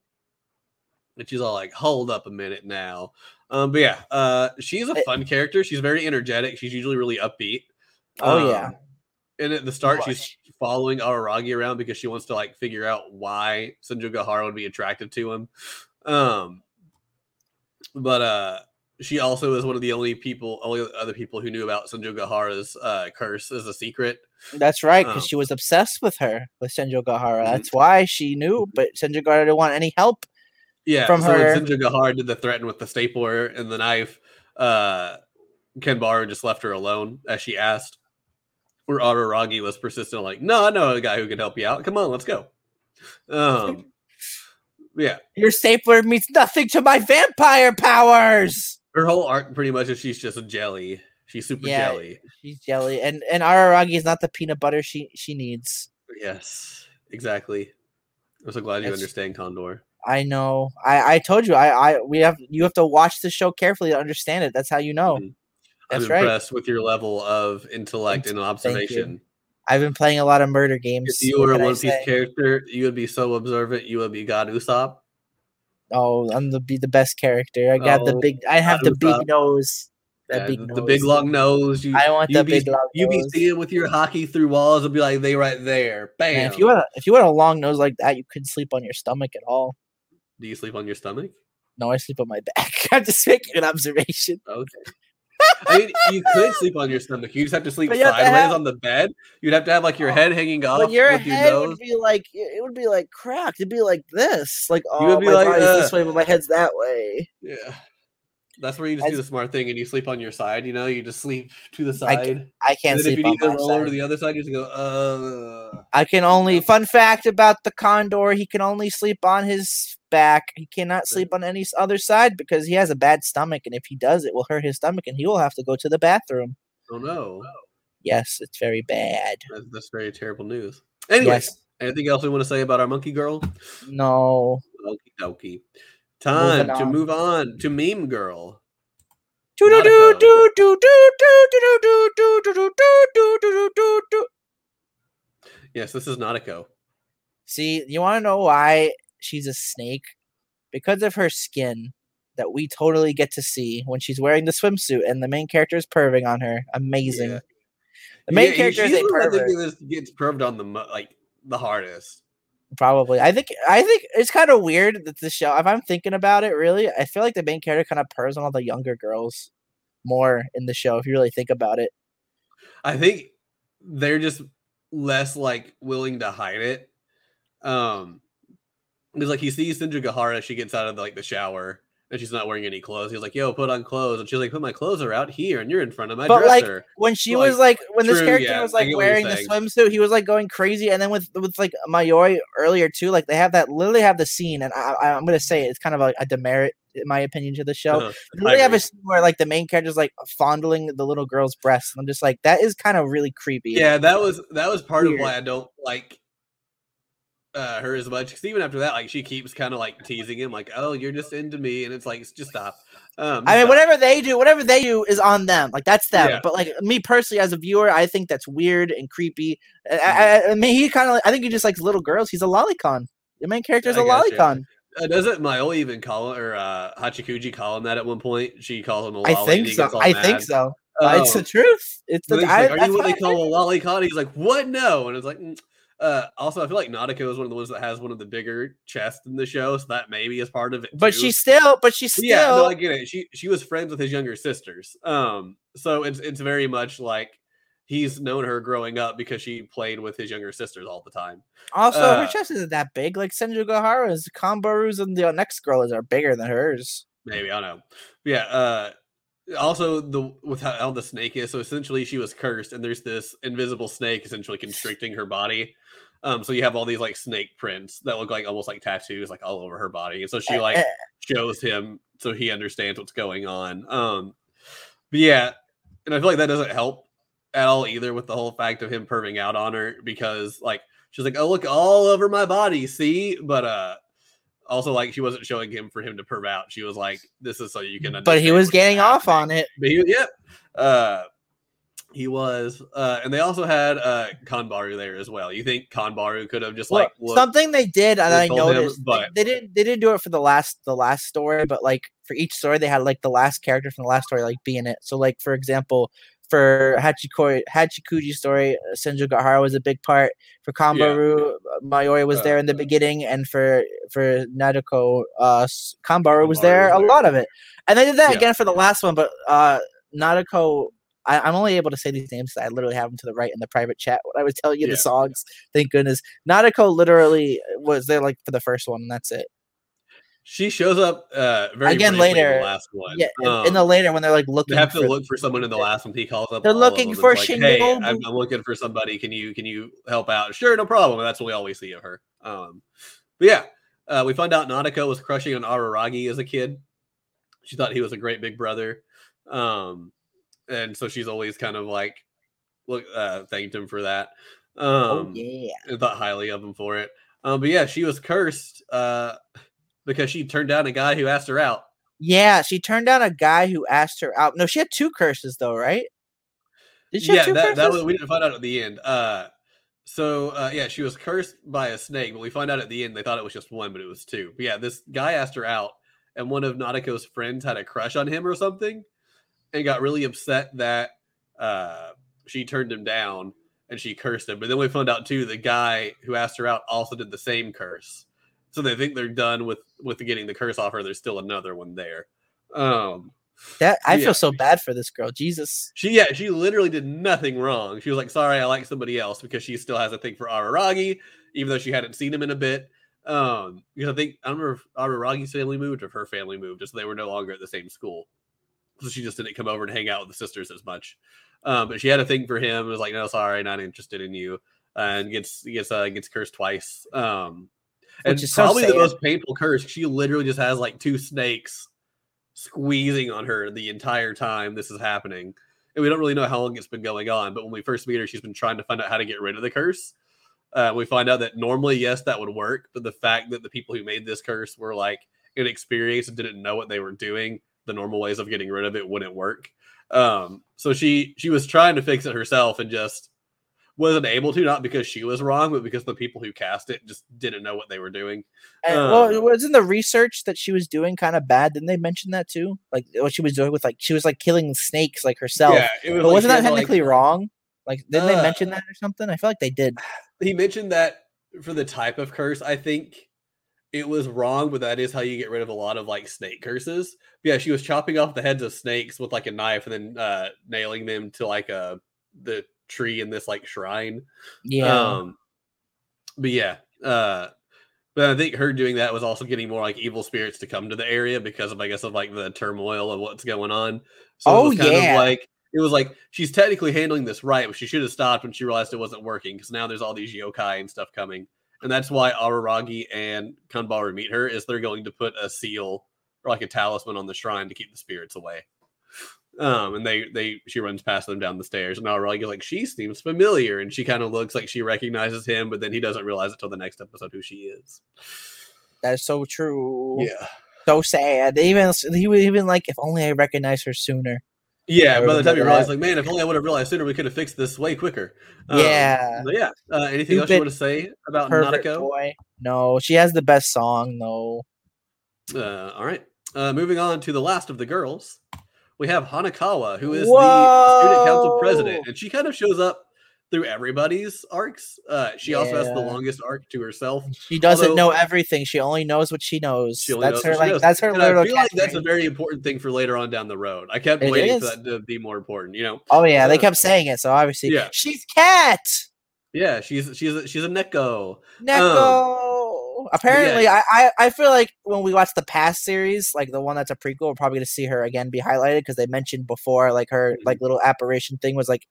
And she's all like, hold up a minute now. Um, but yeah, uh, she's a Eh. fun character. She's very energetic. She's usually really upbeat. Oh, yeah. Um, And at the start, she's following Araragi around because she wants to like figure out why Senjo Gahara would be attracted to him. Um, but uh, she also is one of the only people, only other people who knew about Senjo Gahara's uh, curse as a secret. That's right, because Um, she was obsessed with her with Senjo Gahara. Mhm. That's why she knew, but Senjo Gahara didn't want any help. Yeah, From so her- when Senjo Gahara did the threaten with the stapler and the knife, uh, Kanbaru just left her alone as she asked. Where Araragi was persistent, like, no, I know a guy who can help you out. Come on, let's go. Um, yeah, Your stapler means nothing to my vampire powers. Her whole arc pretty much is she's just a jelly. She's super Yeah. jelly. She's jelly, and and Araragi is not the peanut butter she she needs. Yes, exactly. I'm so glad you That's- understand Condor. I know. I I told you. I I we have you have to watch the show carefully to understand it. That's how you know. Mhm. That's I'm right. impressed with your level of intellect and observation. I've been playing a lot of murder games. If you were a One Piece character, you would be so observant. You would be God Usopp. Oh, I'm the be the best character. I got the Oh, big. I have uh, the big nose. That Yeah, big the, nose. the big long nose. You, I want the be, big long You be seeing with your haki through walls and be like, they right there. Bam. Man, if you had a, if you had a long nose like that, you couldn't sleep on your stomach at all. Do you sleep on your stomach? No, I sleep on my back. I'm just making an observation. Okay. I mean, you could sleep on your stomach. You just have to sleep But you have to sideways have- on the bed. You'd have to have like your head hanging off But your with your head nose. would be like it would be like cracked. It'd be like this. Like oh, would be my like, body's uh, this way, but my head's that way. Yeah. That's where you just do the smart thing and you sleep on your side. You know, you just sleep to the side. I can't and then if sleep you on need to roll over to the other side, you just go, uh. I can only. Fun fact about the condor: he can only sleep on his back. He cannot sleep on any other side because he has a bad stomach, and if he does, it will hurt his stomach, and he will have to go to the bathroom. Oh no! Yes, it's very bad. That's, that's very terrible news. Anyways, yes. anything else we want to say about our monkey girl? No. Okie dokie. Time to move on to meme girl. Yes, this is Nautico. See, you want to know why she's a snake? Because of her skin that we totally get to see when she's wearing the swimsuit and the main character is perving on her. Amazing. Yeah. The main Yeah, character is a I pervert. think gets perved on the like the hardest. Probably. I think I think it's kind of weird that the show if I'm thinking about it really, I feel like the main character kind of purrs on all the younger girls more in the show if you really think about it. I think they're just less like willing to hide it. Um, because like he sees Senjo Gahara, she gets out of like the shower and she's not wearing any clothes. He's like, "Yo, put on clothes," and she's like, "Put my clothes are out here, and you're in front of my But, like, dresser." When she Like, was like when this true, character yeah, was like get what you're wearing the swimsuit, he was like going crazy and then with with like Mayoi earlier too, like they have that literally have the scene and I, I'm gonna say it's kind of a, a demerit in my opinion to the show. Uh-huh. They literally have a scene where like the main character's like fondling the little girl's breasts. And I'm just like, that is kind of really creepy. yeah, that was that was part Weird. of why I don't like uh, her as much. Because even after that, like she keeps kind of like teasing him, like, "Oh, you're just into me," and it's like, just stop. Um, I mean, stop. whatever they do, whatever they do is on them. Like that's them. Yeah. But like me personally, as a viewer, I think that's weird and creepy. I, Mm-hmm. I, I mean, he kind of. I think he just likes little girls. He's a lolicon. The main character is I a lolicon. Uh, doesn't Mayo even call or uh, Hachikuji call him that at one point? She calls him a lolly. I think so. I think mad. so. Uh, it's Oh. the truth. It's the. he's I, like, Are you what they I call think. a lolicon? He's like, what? No. And it's like, mm. Uh, also, I feel like Nautico is one of the ones that has one of the bigger chests in the show, so that maybe is part of it. But too. she's still. But she's still. yeah, no, I get it. She she was friends with his younger sisters, um, so it's it's very much like he's known her growing up because she played with his younger sisters all the time. Also, Uh, her chest isn't that big. Like Senjo Gahara's, Kanbaru's, and the next girl is are bigger than hers. Maybe I don't know. Yeah. Uh, also, the with how, the snake is. So essentially, she was cursed, and there's this invisible snake essentially constricting her body. Um, so you have all these like snake prints that look like almost like tattoos, like all over her body, and so she like shows him so he understands what's going on. Um, but yeah, and I feel like that doesn't help at all either with the whole fact of him perving out on her because like she's like, oh look all over my body, see, but uh. Also, like she wasn't showing him for him to perv out. She was like, "This is so you can." but he was getting off on it. But he, yeah, uh, he was, uh, and they also had uh, Kanbaru there as well. You think Kanbaru could have just Well, like looked, something they did, and I on him, noticed, they- but- they, didn't. They didn't do it for the last the last story, but like for each story, they had like the last character from the last story like be in it. So, like for example, for Hachikoi Hachikuji story, uh, Senjo Gahara was a big part. For Kanbaru, uh, Mayori was Uh, there in the beginning, and for for Nadoko, uh, Kanbaru was there was a there. lot of it. And they did that Yeah. again for the last one, but uh, Nadoko. I, I'm only able to say these names. I literally have them to the right in the private chat when I was telling you Yeah. the songs. Thank goodness. Nadeko literally was there like for the first one, and that's it. She shows up uh, very Again later, the last one. Yeah, in- in the Um, later when they're like they looking have to for look for someone in the last one. He calls up. They're looking for like, Hey, Shinobu. I'm, I'm looking for somebody. Can you can you help out? Sure, no problem. And that's what we always see of her. Um, but yeah, uh, we find out Nanako was crushing on Araragi as a kid. She thought he was a great big brother, um, and so she's always kind of like look uh, thanked him for that. Um, Oh yeah. and thought highly of him for it. Um, but yeah, she was cursed uh, because she turned down a guy who asked her out. Yeah, she turned down a guy who asked her out. No, she had two curses though, right? Did she have yeah, two that, curses? that was, we didn't find out at the end. Uh, so uh, yeah, she was cursed by a snake, but we find out at the end they thought it was just one, but it was two. But yeah, this guy asked her out, and one of Nautico's friends had a crush on him or something, and got really upset that uh, she turned him down and she cursed him. But then we found out too the guy who asked her out also did the same curse. So they think they're done with with getting the curse off her. There's still another one there. Um, that I yeah. feel so bad for this girl. Jesus. she yeah, she literally did nothing wrong. She was like, "Sorry, I like somebody else," because she still has a thing for Araragi, even though she hadn't seen him in a bit. Um, because I think I don't remember if Araragi's family moved or if her family moved, just so they were no longer at the same school. So she just didn't come over and hang out with the sisters as much. Um, but she had a thing for him. it Was like, "No, sorry, not interested in you," and gets gets uh, gets cursed twice. Um, and Which is so probably the most painful curse. She literally just has like two snakes squeezing on her the entire time this is happening. And we don't really know how long it's been going on, but when we first meet her, she's been trying to find out how to get rid of the curse. Uh, we find out that normally, yes, that would work, but the fact that the people who made this curse were like inexperienced and didn't know what they were doing, the normal ways of getting rid of it wouldn't work. Um, so she she was trying to fix it herself and just wasn't able to, not because she was wrong, but because the people who cast it just didn't know what they were doing. And, Um, well, wasn't the research that she was doing kind of bad? Didn't they mention that too? Like what she was doing with like she was like killing snakes like herself. Yeah, it was but like wasn't that to, like- technically wrong? Like didn't they mention Uh, that or something? I feel like they did. he mentioned that for the type of curse, I think it was wrong, but that is how you get rid of a lot of like snake curses. Yeah, she was chopping off the heads of snakes with like a knife and then uh nailing them to like a the tree in this like shrine. Yeah. Um but yeah, uh but I think her doing that was also getting more like evil spirits to come to the area because of I guess of like the turmoil of what's going on. So Oh, it was kind yeah. of like it was like she's technically handling this right, but she should have stopped when she realized it wasn't working because now there's all these yokai and stuff coming. And that's why Araragi and Kanbaru meet her is they're going to put a seal or like a talisman on the shrine to keep the spirits away. Um, and they they she runs past them down the stairs, and Araragi's like, she seems familiar, and she kind of looks like she recognizes him, but then he doesn't realize it till the next episode who she is. That's so true. Yeah, So sad. Even he was even like, if only I recognized her sooner. yeah. By the time you realize, like, man, if only I would have realized sooner, we could have fixed this way quicker. Um, Yeah. yeah. Uh, anything else you want to say about Nanako? boy. No, she has the best song though. Uh, all right. Uh, moving on to the last of the girls, we have Hanekawa, who is the student council president, and she kind of shows up through everybody's arcs. Uh, she also has the longest arc to herself. She doesn't Although- know everything. She only knows what she knows. She that's knows her what she like knows. that's her And I feel like that's a very important thing for later on down the road. I kept It waiting for is. that to be more important. You know, Oh yeah, they Uh, kept saying it, so obviously yeah. she's cat. yeah, she's she's a, she's a Neko. Neko. Apparently, I, I I feel like when we watch the past series, like the one that's a prequel, we're probably gonna see her again be highlighted because they mentioned before, like her like mm-hmm. little apparition thing was like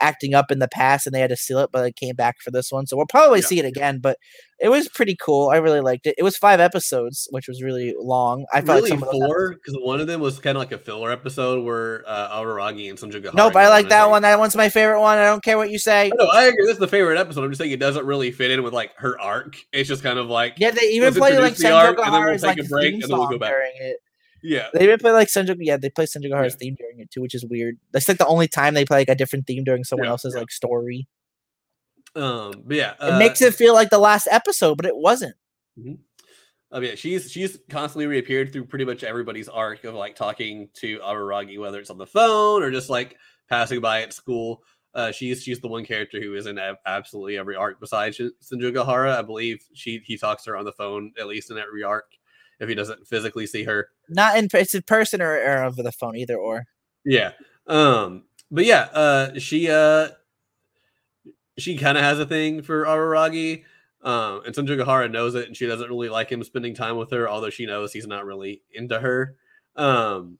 acting up in the past and they had to seal it, but it came back for this one. So we'll probably Yeah. see it again. But it was pretty cool. I really liked it. It was five episodes, which was really long. I felt really like some four because one of them was kind of like a filler episode where uh, and Sanjay No, but I like that one. That one's my favorite one. I don't care what you say. No, I agree. This is the favorite episode. I'm just saying it doesn't really fit in with like her arc. It's just kind of like Yeah, they even play like the arc, and then we'll take like a break, and then we'll go back. it. Yeah, They even play like Senjo. Yeah, they play Senjo Gahara's Yeah. theme during it too, which is weird. That's like the only time they play like a different theme during someone Yeah, else's yeah. like story. um, but yeah, It uh, makes it feel like the last episode, but it wasn't. I yeah, she's she's constantly reappeared through pretty much everybody's arc of like talking to Araragi, whether it's on the phone or just like passing by at school. Uh, she's she's the one character who is in ab- absolutely every arc besides Senjo Gahara. I believe she he talks to her on the phone at least in every arc if he doesn't physically see her. Not in it's in person or, or over the phone, either or. Yeah. Um, but yeah, uh, she uh, she kind of has a thing for Araragi. Um, and Senjo Gahara knows it, and she doesn't really like him spending time with her, although she knows he's not really into her. Um,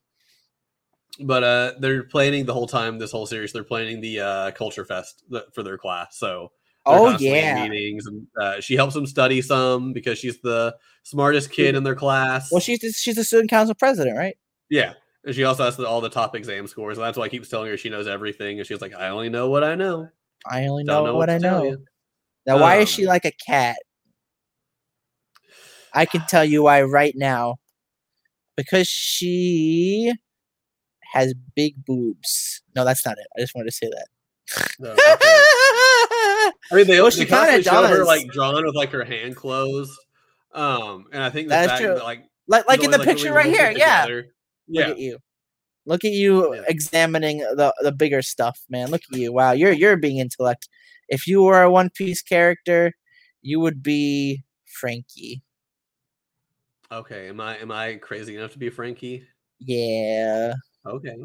but uh, they're planning the whole time. This whole series, they're planning the uh, culture fest th- for their class. So Oh yeah. meetings, and uh, she helps them study some because she's the smartest kid in their class. Well, she's the, she's the student council president, right? Yeah. And she also has the, all the top exam scores. And that's why I keep telling her she knows everything. And she's like, I only know what I know. I only know, know what, what I know. you." Now, why is she Um, like a cat? I can tell you why right now. Because she has big boobs. No, that's not it. I just wanted to say that. No. I mean, they, Well, she kinda constantly show her like drawn with like her hand closed. Um, and I think the That's fact true. that like like like in the always, picture really right here. Yeah. together. Look at you. Look at you Yeah. examining the the bigger stuff, man. Look at you. Wow, you're you're being intellect. If you were a One Piece character, you would be Frankie. Okay. Am I am I crazy enough to be Frankie? Yeah. Okay.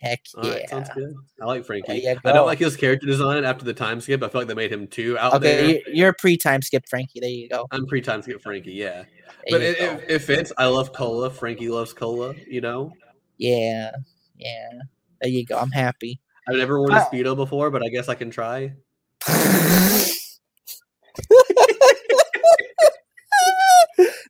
Heck yeah. right. Sounds good. I like Frankie. you I don't like his character design after the time skip. I feel like they made him too out there. Okay, you- you're pre time skip Frankie. There you go. I'm pre time skip Frankie. Yeah. There But it, it, it fits. I love cola. Frankie loves cola. You know, yeah. Yeah. There you go. I'm happy. I've never worn a speedo before, but I guess I can try.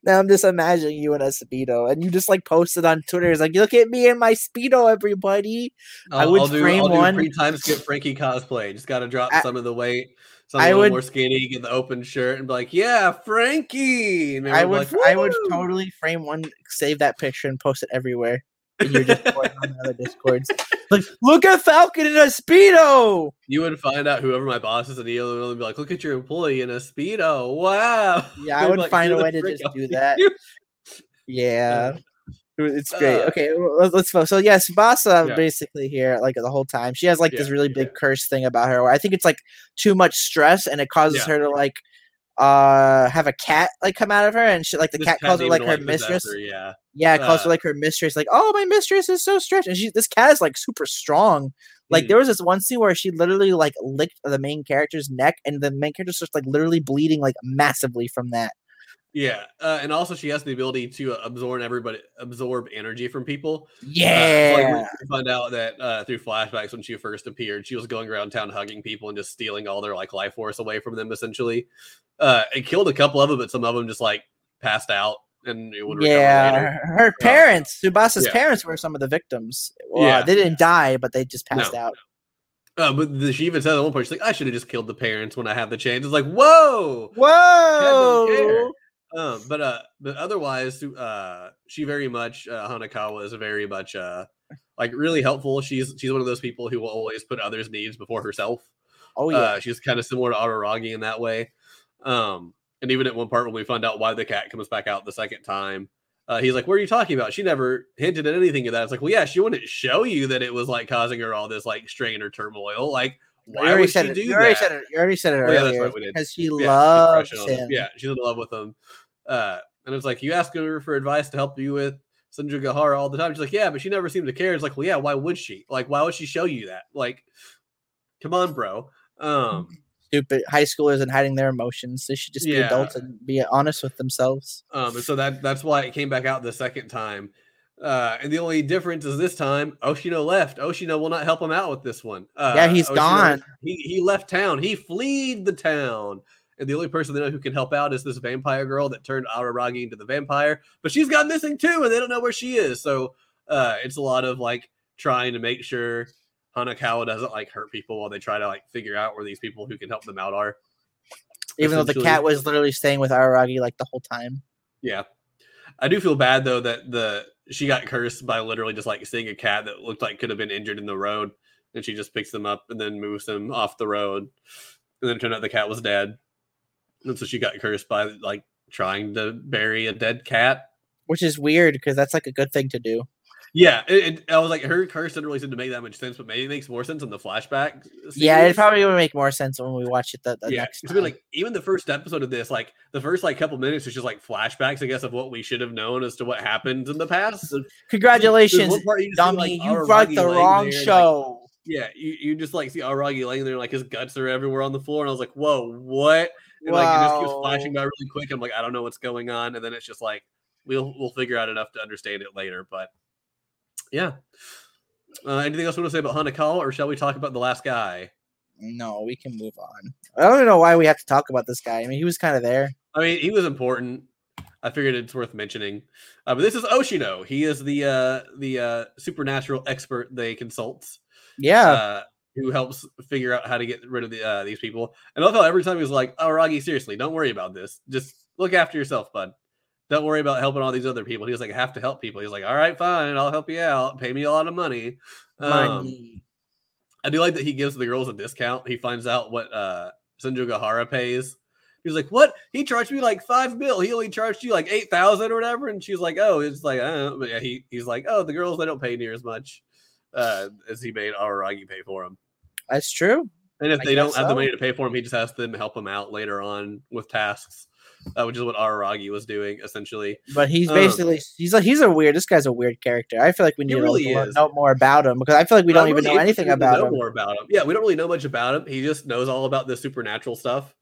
now I'm just imagining you in a speedo, and you just like posted on Twitter. It's like, look at me in my speedo, everybody. I I'll, would I'll do, frame I'll do one- pre time skip Frankie cosplay. Just got to drop I- some of the weight, some I a little would- more skinny, get the open shirt, and be like, "Yeah, Frankie." And I would, like, I would totally frame one, save that picture, and post it everywhere. In your Discord and on the other discords. Like, look at Falcon in a speedo. You would find out whoever my boss is, and he'll be like, "Look at your employee in a speedo. Wow." Yeah, I They'd like, find a way to just do that. you?" Yeah. It's great. Uh, okay, let's, let's so yes, Basa Yeah. basically here like the whole time. She has like this Yeah, really big curse thing about her where I think it's like too much stress and it causes Yeah. her to like uh have a cat like come out of her and she like the This cat calls her like her mistress. her, yeah. Yeah, it calls her Uh, like her mistress, like, oh my mistress is so stretched. And she this cat is like super strong. Like Mhm. there was this one scene where she literally like licked the main character's neck and the main character's just like literally bleeding like massively from that. Yeah, uh, and also she has the ability to uh, absorb everybody, absorb energy from people. Uh, Yeah. like, we we find out that uh, through flashbacks when she first appeared, she was going around town hugging people and just stealing all their like life force away from them. Essentially, uh, it killed a couple of them, but some of them just like passed out and it would yeah, later. her, her parents, Tsubasa's yeah. parents were some of the victims. Well, Yeah. they didn't die, but they just passed No. out. Uh, but the, she even said at one point, she's like, "I should have just killed the parents when I had the chance." It's like, whoa. Whoa! Um, but uh, but otherwise, uh, she very much uh, Hanekawa is very much uh, like really helpful. She's she's one of those people who will always put others' needs before herself. Oh yeah, Uh, she's kind of similar to Araragi in that way. Um, and even at one part when we find out why the cat comes back out the second time, uh, he's like, "What are you talking about?" She never hinted at anything of that. It's like, well, yeah, she wouldn't show you that it was like causing her all this like strain or turmoil. Like, why would she it. do You already said it. You already said it Oh, yeah, that's earlier. right, we did. Because she Yeah, loves crushing on him. him. Yeah, she's in love with him. Uh, and it's like you ask her for advice to help you with Senjo Gahara all the time. She's like, yeah, but she never seemed to care. It's like, well, yeah, why would she? Like, why would she show you that? Like, come on, bro. Um, Stupid high schoolers and hiding their emotions. They should just be adults and be honest with themselves. um, and so that that's why it came back out the second time. Uh, and the only difference is this time Oshino left. Oshino will not help him out with this one. Uh, Yeah, he's Oshino- gone. He he left town. He fled the town. And the only person they know who can help out is this vampire girl that turned Araragi into the vampire. But she's gone missing too, and they don't know where she is. So uh, it's a lot of like trying to make sure Hanekawa doesn't like hurt people while they try to like figure out where these people who can help them out are. Even though the cat was literally staying with Araragi like the whole time. Yeah. I do feel bad though that the she got cursed by literally just like seeing a cat that looked like could have been injured in the road, and she just picks them up and then moves them off the road, and then it turned out the cat was dead, and so she got cursed by like trying to bury a dead cat. Which is weird because that's like a good thing to do. Yeah, it, it- I was like her curse didn't really seem to make that much sense, but maybe it makes more sense in the flashback. Yeah, it probably would make more sense when we watch it the, the yeah, next time. been like even the first episode of this, like the first like couple minutes is just like flashbacks, I guess, of what we should have known as to what happened in the past. So Congratulations, you dummy! like, you brought the wrong there, like- show. yeah, you, you just like see Aragi laying there, like his guts are everywhere on the floor, and I was like, "Whoa, what?" And like it just keeps flashing by really quick. I'm like, I don't know what's going on, and then it's just like we'll we'll figure out enough to understand it later. But yeah, uh, anything else you want to say about Hanekawa, or shall we talk about the last guy? No, we can move on. I don't even know why we have to talk about this guy. I mean, he was kind of there. I mean, he was important. I figured it's worth mentioning. Uh, but this is Oshino. He is the uh, the uh, supernatural expert they consult. Yeah, uh, who helps figure out how to get rid of the, uh, these people. And I love how every time he was like, "Oh, seriously, don't worry about this. Just look after yourself, bud. Don't worry about helping all these other people." He was like, "I have to help people." He's like, "All right, fine, I'll help you out. Pay me a lot of money." Um. I do like that he gives the girls a discount. He finds out what uh, Senjo Gahara pays. He's like, "What? He charged me like five mil. He only charged you like eight thousand or whatever." And she's like, "Oh, it's like, I don't know. but yeah." He he's like, "Oh, the girls they don't pay near as much uh, as he made Araragi pay for him." That's true. And if I they don't have the money to pay for him, he just has them help him out later on with tasks, uh, which is what Araragi was doing essentially. But he's Um, basically he's like he's a weird. This guy's a weird character. I feel like we need really to learn- know more about him because I feel like we don't I'm even know anything about know him. More about him. Yeah, we don't really know much about him. He just knows all about the supernatural stuff.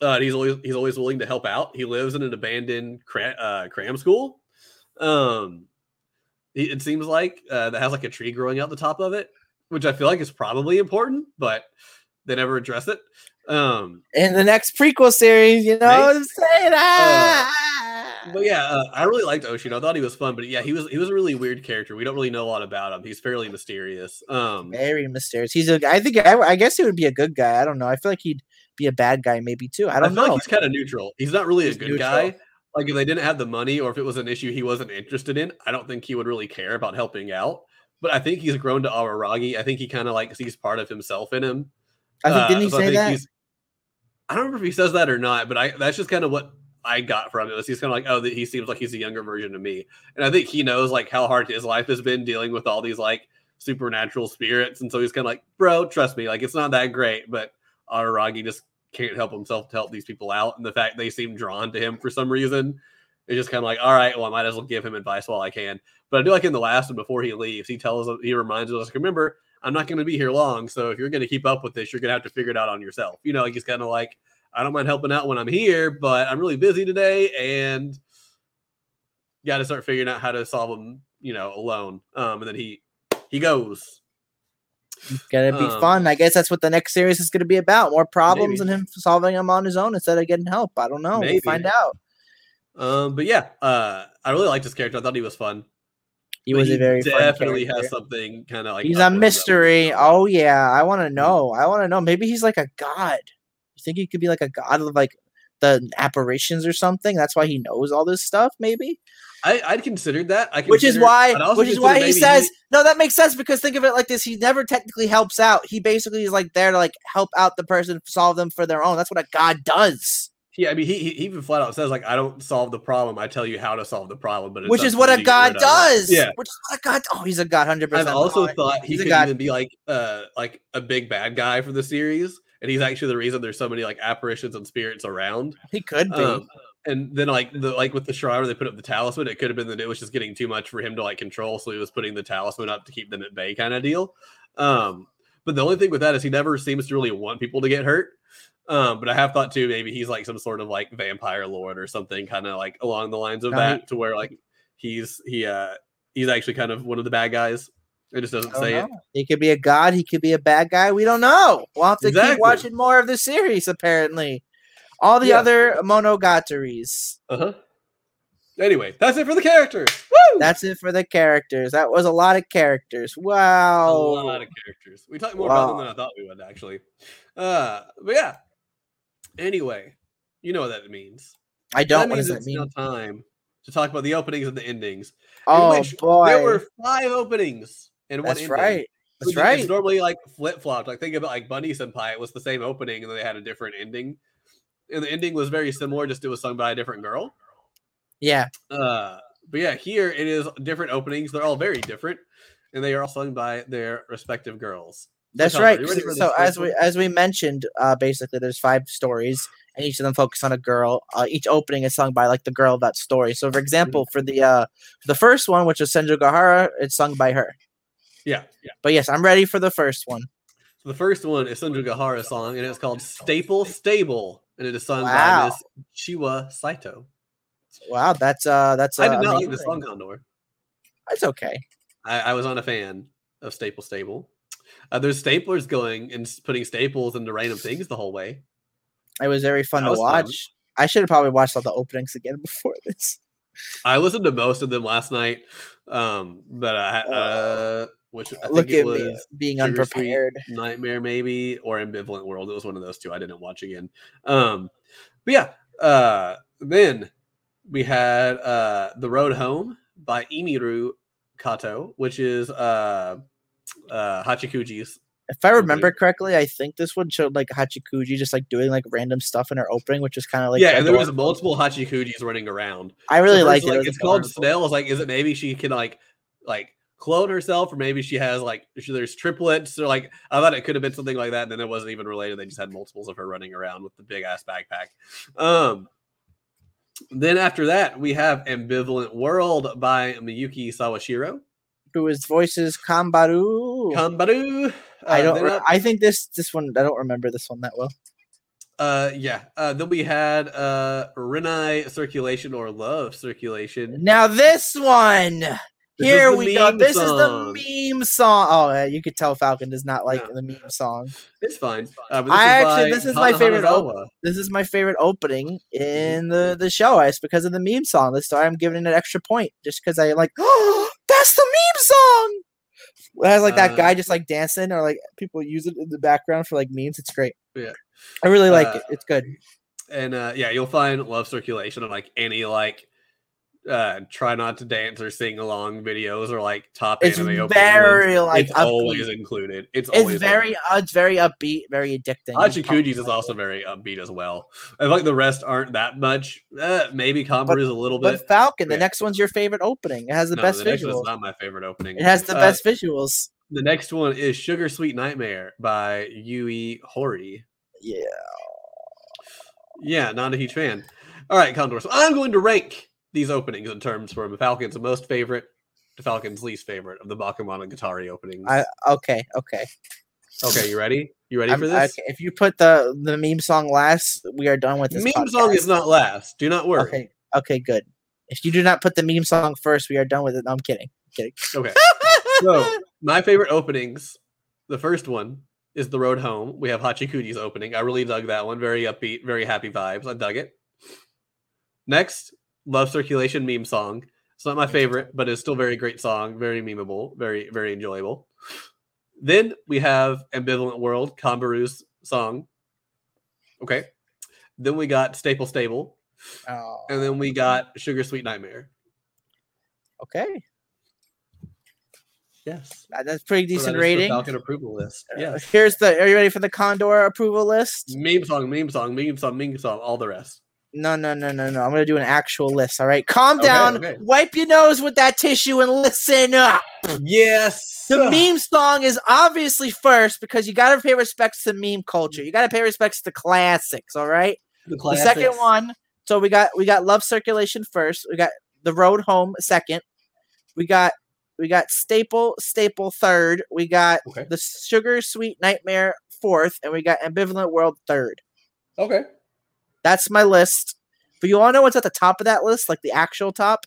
Uh, and he's always he's always willing to help out. He lives in an abandoned cram, uh, cram school. Um, it seems like uh, that has like a tree growing out the top of it, which I feel like is probably important, but they never address it. Um, In the next prequel series, you know Maybe. what I'm saying? Ah! But yeah, uh, I really liked Ocean. I thought he was fun, but yeah, he was he was a really weird character. We don't really know a lot about him. He's fairly mysterious. Um, very mysterious. He's a. I think. I, I guess he would be a good guy. I don't know. I feel like he'd be a bad guy maybe too. I I, don't feel know. like he's kind of neutral. He's not really He's a good neutral. guy. Like if they didn't have the money, or if it was an issue he wasn't interested in, I don't think he would really care about helping out. But I think he's grown to Araragi. I think he kind of like sees part of himself in him. I think didn't he Uh, I say think that? I don't remember if he says that or not, but I that's just kind of what I got from it. Was he's kind of like, oh, that he seems like he's a younger version of me, and I think he knows like how hard his life has been dealing with all these like supernatural spirits, and so he's kind of like, bro, trust me, like it's not that great, but Araragi just can't help himself to help these people out, and the fact they seem drawn to him for some reason is just kind of like, all right, well, I might as well give him advice while I can. But I do like in the last one before he leaves, he tells he reminds us, remember, I'm not going to be here long, so if you're going to keep up with this, you're going to have to figure it out on yourself. You know, like he's kind of like, I don't mind helping out when I'm here, but I'm really busy today, and got to start figuring out how to solve them, you know, alone. Um, and then he he goes. Gonna be um, fun. I guess that's what the next series is gonna be about. More problems Maybe. and him solving them on his own instead of getting help. I don't know. Maybe. We'll find out. Um, but yeah, uh, I really liked his character. I thought he was fun. He But was a very definitely has something kind of like he's a mystery. Oh yeah, I want to know. I want to know. Maybe he's like a god. You think he could be like a god of like the apparitions or something? That's why he knows all this stuff. Maybe, I, I'd considered that. I which is why, which is why he says no. That makes sense because think of it like this: he never technically helps out. He basically is like there to like help out the person, solve them for their own. That's what a god does. Yeah, I mean, he, he even flat out says like, "I don't solve the problem. I tell you how to solve the problem." But it's which is what a god rid of it." does. Yeah. Which is what a god. Oh, he's a god, hundred percent. I've also thought he he's could even be like uh like a big bad guy for the series, and he's actually the reason there's so many like apparitions and spirits around. He could be. Um, and then like the like with the shrine where they put up the talisman, it could have been that it was just getting too much for him to like control, so he was putting the talisman up to keep them at bay, kind of deal. Um, but the only thing with that is he never seems to really want people to get hurt. Um, but I have thought too, maybe he's like some sort of like vampire lord or something, kind of like along the lines of No, he- that, to where like he's he uh he's actually kind of one of the bad guys. It just doesn't don't say it. He could be a god. He could be a bad guy. We don't know. We'll have to Exactly. keep watching more of the series. Apparently, all the Yeah. other monogatari's. Uh huh. Anyway, that's it for the characters. Woo! That's it for the characters. That was a lot of characters. Wow. A lot of characters. We talked more about them than I thought we would, actually. Uh, but yeah. Anyway, you know what that means. I don't. that What means it's mean? now time to talk about the openings and the endings. Oh boy, There were five openings and one that's ending. right. That's right. It's normally like flip flopped. Like think about like Bunny Senpai. It was the same opening and then they had a different ending. And the ending was very similar, just it was sung by a different girl. Yeah. Uh, but yeah, here it is different openings. They're all very different, and they are all sung by their respective girls. That's right. So as we as we mentioned, uh, basically there's five stories, and each of them focus on a girl. Uh, each opening is sung by like the girl of that story. So, for example, for the uh, the first one, which is Senjo Gahara, it's sung by her. Yeah, yeah. But yes, I'm ready for the first one. So the first one is Senjo Gahara song, and it's called "Staple Stable," and it is sung Wow. by Miss Chiwa Saito. Wow, that's uh, that's uh, I did not like the song Condor. It's okay. I, I was not a fan of Staple Stable. Uh, there's staplers going and putting staples into random things the whole way. It was very fun That to was fun. watch. I should have probably watched all the openings again before this. I listened to most of them last night, um, but I, uh, which I think Look it at was me being Sugar Sweet unprepared. Nightmare, maybe, or Ambivalent World. It was one of those two. I didn't watch again. Um, but yeah, uh, then we had uh, The Road Home by Emiri Kato, which is uh, uh, Hachikuji's. If I remember correctly, I think this one showed like Hachikuji just like doing like random stuff in her opening, which was kind of like yeah, and there was multiple Hachikujis running around. I really So like it. it. was It's called. Snell. It's like, is it maybe she can like like clone herself, or maybe she has like she, there's triplets, or like I thought it could have been something like that, and then it wasn't even related. They just had multiples of her running around with the big ass backpack. Um. Then after that, we have Ambivalent World by Miyuki Sawashiro. Who is Kanbaru. Kanbaru. I Uh, don't. re- up- I think this this one. I don't remember this one that well. uh, yeah. Uh, then we had uh, Renai Circulation or Love Circulation. Now this one. Here we go. This song. is the meme song. Oh, yeah, you could tell Falcon does not like No. the meme song. It's fine. Uh, I actually- this is my favorite Hanazawa. This is my favorite opening in the the show. It's because of the meme song. That's why I'm giving it an extra point, just because I like. Oh, that's the meme song. It has like that Uh, guy just like dancing, or like people use it in the background for like memes. It's great. Yeah. I really like Uh, it. It's good. and uh yeah you'll find love circulation on like any like uh try not to dance or sing along videos or like top It's anime very ones. like it's upbeat. always included it's It's always very uh, it's very upbeat, very addicting. Hachikuji's is also very upbeat as well. I feel like the rest aren't that much. Uh, maybe Kanbaru's a little bit. But Falcon, the next one's your favorite opening. It has the no, best the visuals. not my favorite opening. It has the Uh, best visuals. The next one is Sugar Sweet Nightmare by Yui Horie. Yeah. Yeah, not a huge fan. All right, Condor. So I'm going to rank these openings in terms from the Falcon's most favorite to Falcon's least favorite of the Bakemonogatari openings. I okay, okay. okay, you ready? You ready I'm- for this? okay, If you put the the meme song last, we are done with this. Meme song is podcast. not last. Do not worry. Okay. Okay, good. If you do not put the meme song first, we are done with it. No, I'm kidding. kidding. Okay. So my favorite openings, the first one is The Road Home. We have Hachikuji's opening. I really dug that one. Very upbeat, very happy vibes. I dug it. Next, Love Circulation meme song. It's not my favorite, but it's still a very great song. Very memeable. Very, very enjoyable. Then we have Ambivalent World, Kanbaru's song. Okay. Then we got Staple Stable. Oh, And then we got Sugar Sweet Nightmare. okay. Yes. That's pretty So decent the rating. Falcon approval list. Uh, Yes. Here's the. Are you ready for the Condor approval list? Meme song, meme song, meme song, meme song, all the rest. No, no, no, no, no. I'm gonna do an actual list. All right, calm down. okay. Wipe your nose with that tissue and listen up. Yes. The meme song is obviously first because you gotta pay respects to meme culture. You gotta pay respects to classics. All right. The, The second one. So we got we got Love Circulation first. We got The Road Home second. We got we got Staple Staple third. We got Okay. The Sugar Sweet Nightmare fourth, and we got Ambivalent World third. Okay. That's my list. But you all know what's at the top of that list, like the actual top,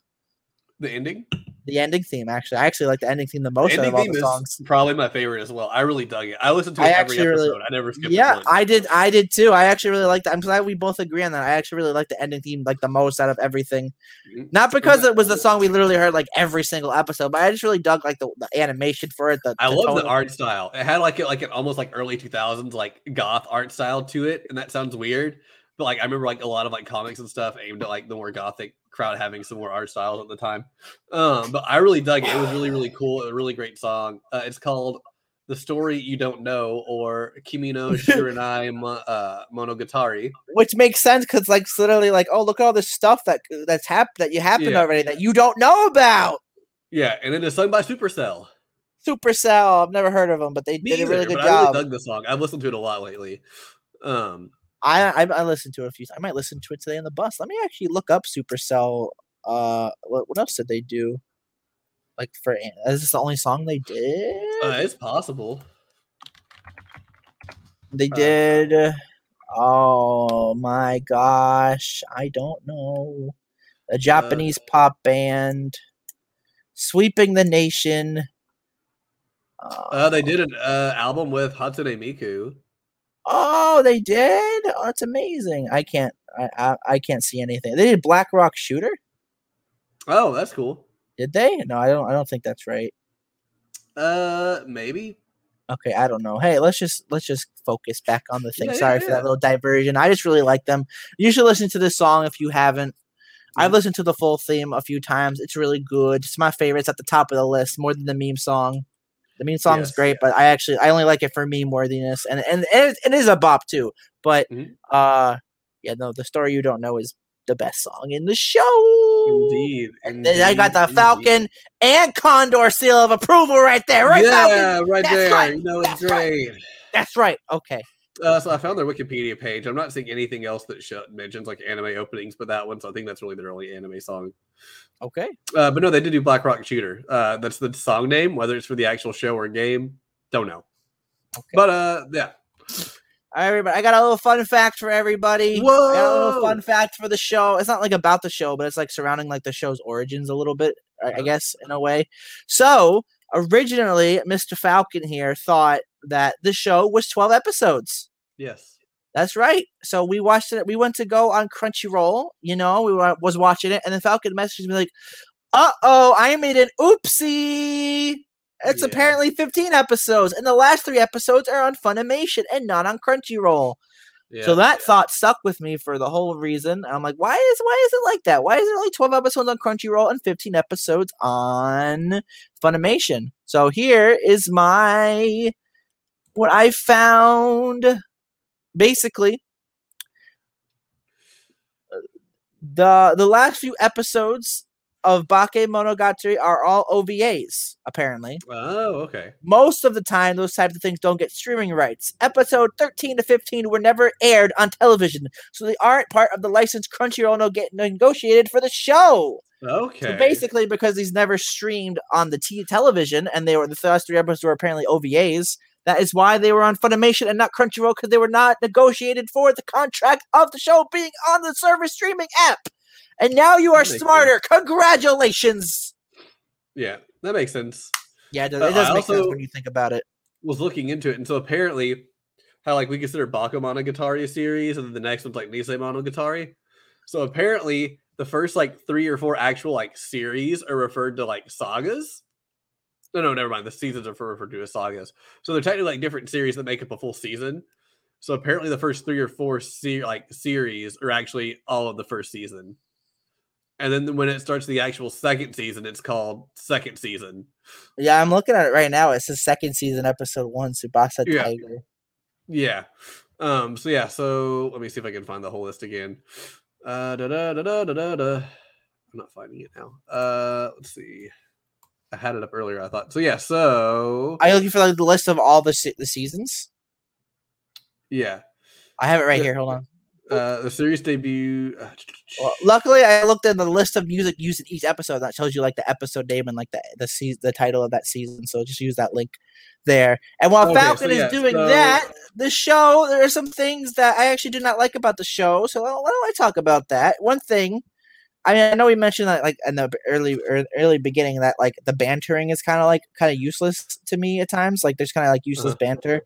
The ending. the ending theme. Actually, I actually like the ending theme the most out of all the songs. probably my favorite as well. I really dug it. I listened to it I every actually really- episode. I never skipped Yeah. I did. I did too. I actually really liked that. I'm glad we both agree on that. I actually really like the ending theme like the most out of everything. Mhm. Not because it was the song we literally heard like every single episode, but I just really dug like the, the animation for it. The, I the love the art style. It had like a, like an almost like early 2000s like goth art style to it, and that sounds weird. But like I remember like a lot of like comics and stuff aimed at like the more gothic crowd having some more art styles at the time. Um, but I really dug it. It was really really cool. A really great song. Uh, it's called "The Story You Don't Know" or "Kimino Shiranai Mo- uh, Monogatari." which makes sense because like it's literally like oh look at all this stuff that that's happened that you happened Yeah. already that you don't know about. Yeah, and it is sung by Supercell. Supercell, I've never heard of them, but they Me did a really good I job. really dug the song. I've listened to it a lot lately. Um, I, I I listened to it a few. I might listen to it today on the bus. Let me actually look up Supercell. Uh, what what else did they do? Like for is this the only song they did? uh, it's possible. they uh, did. Oh my gosh, I don't know. A Japanese pop band, sweeping the nation. Uh, they did an uh, album with Hatsune Miku. Oh, they did. Oh, that's amazing. I can't. I, I I can't see anything. They did Black Rock Shooter. Oh, that's cool. Did they? No, I don't. I don't think that's right. Uh, maybe. Okay, I don't know. Hey, let's just let's just focus back on the thing. Yeah, yeah, Sorry for yeah. that little diversion. I just really like them. You should listen to this song if you haven't. I've Mhm. listened to the full theme a few times. It's really good. It's my favorite. It's at the top of the list more than the meme song. The meme song is Yes, great, but I actually I only like it for meme worthiness, and and it, it is a bop too. But Mhm. uh, yeah, no, the story you don't know is the best song in the show. Indeed. And then I got the indeed, Falcon and Condor seal of approval right there, right? Falcon? Yeah, right That's there. right, You know, it's that's right. great. That's right. Okay. Uh, so I found their Wikipedia page. I'm not seeing anything else that sh- mentions like anime openings, but that one. So I think that's really their only anime song. Okay. Uh, but no, they did do Black Rock Shooter. Uh, that's the song name. Whether it's for the actual show or game, don't know. Okay. But uh, yeah. All right, everybody. I got a little fun fact for everybody. I got a little Whoa! fun fact for the show. It's not like about the show, but it's like surrounding like the show's origins a little bit, I, I guess, in a way. So originally, Mr. Falcon here thought that the show was 12 episodes. Yes. That's right. So we watched it. We went to go on Crunchyroll. You know, we wa- was watching it, and then Falcon messaged me like, "Uh oh, I made an oopsie. It's Yeah. apparently 15 episodes, and the last three episodes are on Funimation and not on Crunchyroll." Yeah. So that thought stuck with me for the whole reason. I'm like, why is why is it like that? Why is there only 12 episodes on Crunchyroll and 15 episodes on Funimation? So here is my what I found. Basically, the the last few episodes of Bake Monogatari are all OVAs, apparently. Oh, okay. Most of the time, those types of things don't get streaming rights. Episode 13 to 15 were never aired on television, so they aren't part of the license Crunchyroll no get negotiated for the show. Okay. So basically, because these never streamed on the t- television, and they were the first three episodes were apparently OVAs. That is why they were on Funimation and not Crunchyroll because they were not negotiated for the contract of the show being on the service streaming app. And now you are smarter. Congratulations. yeah, that makes sense. Yeah, it does, Uh, it does make sense when you think about it. Was looking into it, and so apparently, how like we consider Bakemonogatari a series, and then the next one's like Nise Monogatari. So apparently, the first like three or four actual like series are referred to like sagas. No, no, never mind. The seasons are referred to as sagas. So they're technically like different series that make up a full season. So apparently, the first three or four se- like series are actually all of the first season. And then when it starts the actual second season, it's called second season. Yeah, I'm looking at it right now. It says second season, episode one, Tsubasa Yeah. Tiger. Yeah. Um, so yeah, so let me see if I can find the whole list again. Uh, da, da, da, da, da, da, da. I'm not finding it now. Uh, let's see. I had it up earlier. I thought so. Yeah. So Are you looking for like the list of all the se- the seasons? yeah, I have it right Yeah. here. Hold on. uh, the series debut. Uh, Well, luckily, I looked at the list of music used in each episode. That shows you like the episode name and like the the se- the title of that season. So just use that link there. And while Okay, so Falcon yeah, is doing so- that, the show there are some things that I actually do not like about the show. So why don't I talk about that? One thing. I mean, I know we mentioned that like in the early er, early beginning that like the bantering is kind of like kind of useless to me at times. Like there's kind of like useless uh-huh. banter.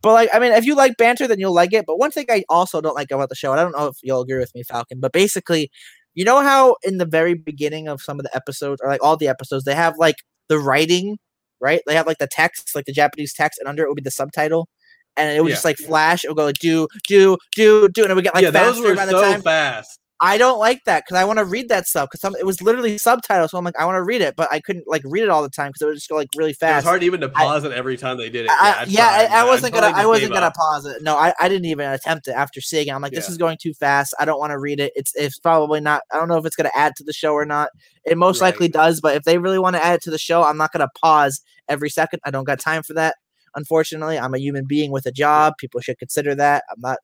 But like, I mean, if you like banter, then you'll like it. But one thing I also don't like about the show, and I don't know if you'll agree with me, Falcon, but basically, you know how in the very beginning of some of the episodes, or like all the episodes, they have like the writing, right? They have like the text, like the Japanese text, and under it would be the subtitle, and it would just like flash. It would go like do do do do, and it would get like yeah, those were by the so time. fast. I don't like that because I want to read that stuff because it was literally subtitles. So I'm like, I want to read it, but I couldn't like read it all the time because it would just go like really fast. It's hard even to I- pause it every time they did it. I, I yeah, I, I wasn't gonna. I wasn't gonna up. pause it. No, I, I didn't even attempt it after seeing it. I'm like, this Yeah. is going too fast. I don't want to read it. It's it's probably not. I don't know if it's gonna add to the show or not. It most Right. likely does, but if they really want to add it to the show, I'm not gonna pause every second. I don't got time for that. Unfortunately, I'm a human being with a job. People should consider that. I'm not.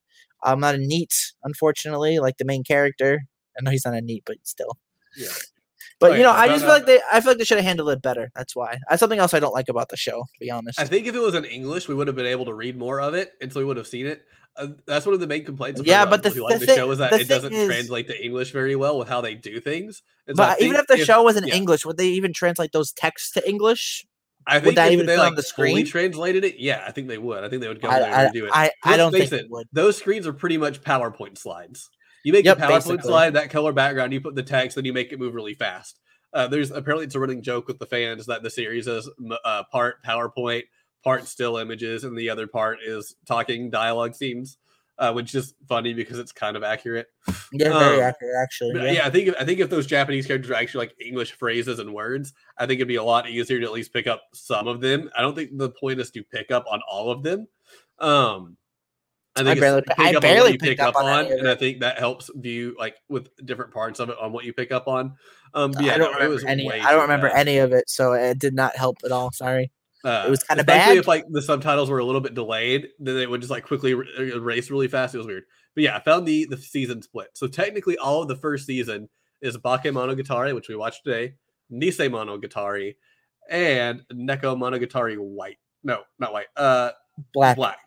I'm not a NEET. Unfortunately, like the main character. I know he's not a NEET, but still. Yeah. But you know, I I just feel like they. I feel like they should have handled it better. That's why. That's something else I don't like about the show. To be honest. I think if it was in English, we would have been able to read more of it, and so we would have seen it. Uh, that's one of the main complaints. Yeah, but the- who the the, show is that it doesn't is- translate to English very well with how they do things. And so But even if the show was in yeah. English, would they even translate those texts to English? I think that even they fit on like the fully screen? translated it, yeah, I think they would. I think they would go I, there I, and do it. I, I don't think it. Those screens are pretty much PowerPoint slides. You make Yep, a PowerPoint basically. slide, that color background, you put the text, then you make it move really fast. Uh, there's apparently it's a running joke with the fans that the series is uh, part PowerPoint, part still images, and the other part is talking dialogue scenes, uh, which is funny because it's kind of accurate. Yeah, very um, accurate, actually. Yeah. yeah, I think if, I think if those Japanese characters are actually like English phrases and words, I think it'd be a lot easier to at least pick up some of them. I don't think the point is to pick up on all of them. Um, I think I barely- pick I up on what barely picked pick up up on on, and I think that helps view like with different parts of it on what you pick up on. Um, yeah, I don't no, remember any. I don't remember fast. any of it, so it did not help at all. Sorry. Uh, it was kinda especially bad. If like the subtitles were a little bit delayed, then it would just like quickly er- erase really fast. It was weird. But yeah, I found the the season split. So technically, all of the first season is Bake Monogatari, which we watched today, Nise Monogatari, and Neko Monogatari White. No, not white. Uh, Black. black,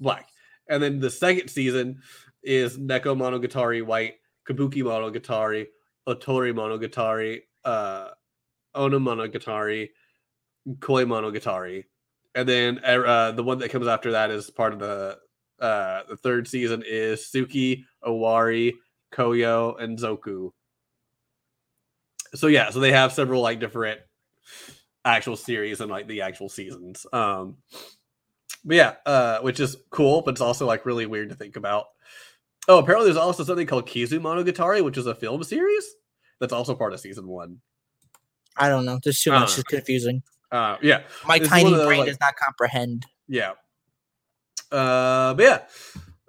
black. And then the second season is Neko Monogatari White, Kabuki Monogatari, Otori Monogatari, uh, Oni Monogatari, Koi Monogatari, and then uh, the one that comes after that is part of the uh, the third season is Tsuki, Owari, Koyo, and Zoku. So yeah, so they have several like different actual series and like the actual seasons. Um, but yeah, uh, which is cool, but it's also like really weird to think about. Oh, apparently there's also something called Kizu Monogatari, which is a film series that's also part of season one. I don't know. There's too much. It's confusing. Uh, yeah, My it's tiny brain like- does not comprehend. yeah. Uh, but yeah.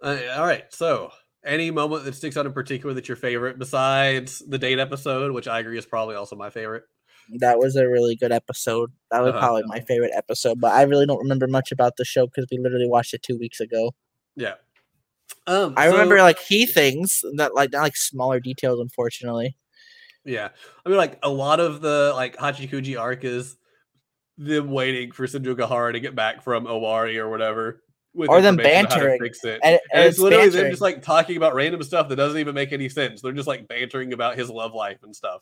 Uh, all right. So, any moment that sticks out in particular that's your favorite besides the date episode, which I agree is probably also my favorite. That was a really good episode. That was Uh-huh. probably my favorite episode, but I really don't remember much about the show because we literally watched it two weeks ago. Yeah. Um, I remember like key things that like not like smaller details, unfortunately. Yeah, I mean, like a lot of the like Hachikuji arc is them waiting for Senjo Gahara to get back from Owari or whatever, with Or them information on how to bantering. fix it. And, And and it's literally them bantering. just like talking about random stuff that doesn't even make any sense. They're just like bantering about his love life and stuff.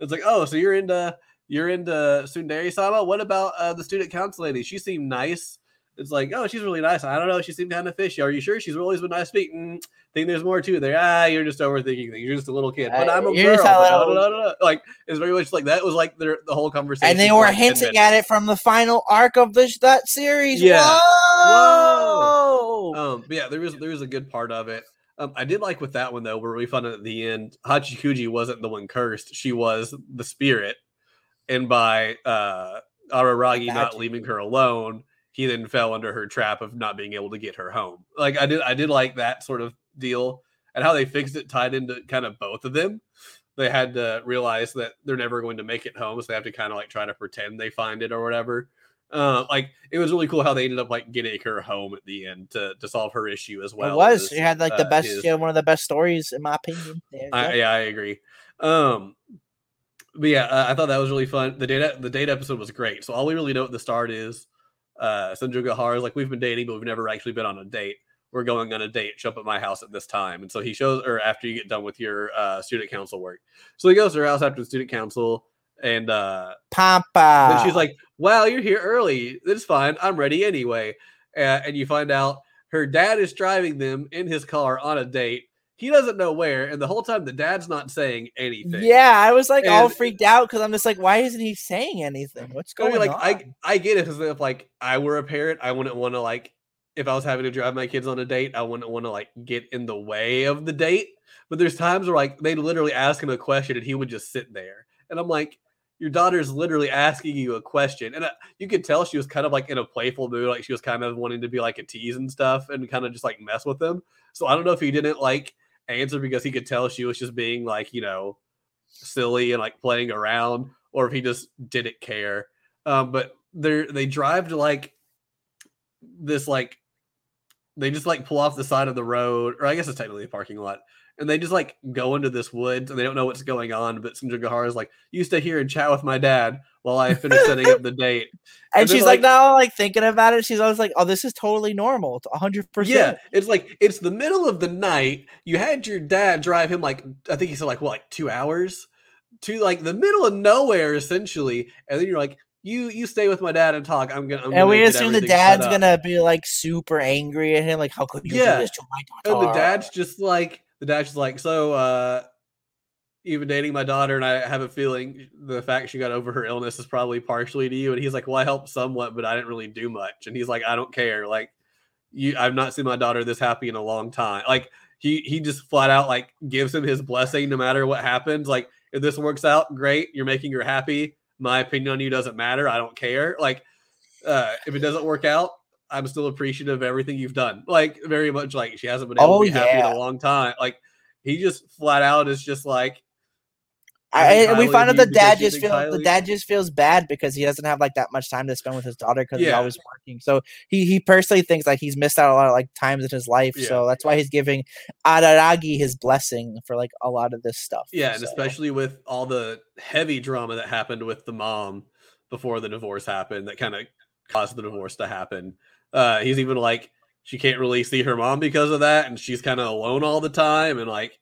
It's like, oh, so you're into you're into Tsundere Sama. What about uh, the student council lady? She seemed nice. It's like, oh, she's really nice. I don't know. She seemed kind of fishy. Are you sure? She's always been nice to speak. Mm, think there's more to there. Ah, you're just overthinking things. You're just a little kid. But I'm a you're girl. a little- da, da, da, da. Like it's very much like that was like their the whole conversation. and they were like, hinting at it from the final arc of this that series. Yeah. Whoa! Um, but yeah, there was there was a good part of it. Um, I did like with that one though, where we found out at the end, Hachikuji wasn't the one cursed; she was the spirit. And by uh, Araragi not leaving her alone, he then fell under her trap of not being able to get her home. Like I did, I did like that sort of deal. and how they fixed it tied into kind of both of them. They had to realize that they're never going to make it home, so they have to kind of like try to pretend they find it or whatever. Uh, like it was really cool how they ended up like getting her home at the end to, to solve her issue as well. it was. as, She had like the uh, best, his- she had one of the best stories in my opinion. I, yeah, I agree. Um, but yeah, uh, I thought that was really fun. The data, the date episode was great. So all we really know at the start is uh Senjo Gahara is like we've been dating, but we've never actually been on a date. We're going on a date. Show up at my house at this time. And so he shows or after you get done with your uh student council work. So he goes to her house after the student council and uh Pampa. then she's like, "Wow, you're here early. It's fine. I'm ready anyway." Uh, and you find out her dad is driving them in his car on a date. He doesn't know where, and the whole time the dad's not saying anything. Yeah, I was like all freaked out because I'm just like, why isn't he saying anything? What's I going mean, like on? I I get it because if like I were a parent, I wouldn't want to like if I was having to drive my kids on a date, I wouldn't want to like get in the way of the date. But there's times where like they literally ask him a question and he would just sit there, and I'm like, your daughter's literally asking you a question, and uh, you could tell she was kind of like in a playful mood, like she was kind of wanting to be like a tease and stuff, and kind of just like mess with them. So I don't know if he didn't like answer because he could tell she was just being like you know silly and like playing around, or if he just didn't care. Um, but they're they drive to like this like they just like pull off the side of the road, or I guess it's technically a parking lot, and they just like go into this woods and they don't know what's going on. But Sandra is like, "You stay here and chat with my dad while I finish setting up the date." and, and she's like, like- now like thinking about it, she's always like, oh, this is totally normal. It's 100%. Yeah, it's like it's the middle of the night. You had your dad drive him like I think he said like what like two hours to like the middle of nowhere essentially, and then you're like, "You you stay with my dad and talk." I'm gonna. I'm And gonna we assume the dad's gonna be like super angry at him, like, how could you Yeah. do this to my And the dad's just like the dad's just like, so uh you've dating my daughter and I have a feeling the fact she got over her illness is probably partially to you. And he's like, Well, I helped somewhat, but I didn't really do much. And he's like, I don't care. Like you I've not seen my daughter this happy in a long time. Like he he just flat out like gives him his blessing no matter what happens. Like if this works out, great, you're making her happy. My opinion on you doesn't matter. I don't care. Like uh if it doesn't work out, I'm still appreciative of everything you've done. Like very much like she hasn't been able Oh, to be happy in a long time. Like he just flat out is just like I, and we find out the dad just feels the dad just feels bad because he doesn't have like that much time to spend with his daughter because he's always working. So he he personally thinks like he's missed out a lot of like times in his life. Yeah. So that's why he's giving Araragi his blessing for like a lot of this stuff. yeah, and especially with all the heavy drama that happened with the mom before the divorce happened that kind of caused the divorce to happen. Uh he's even like she can't really see her mom because of that and she's kind of alone all the time and like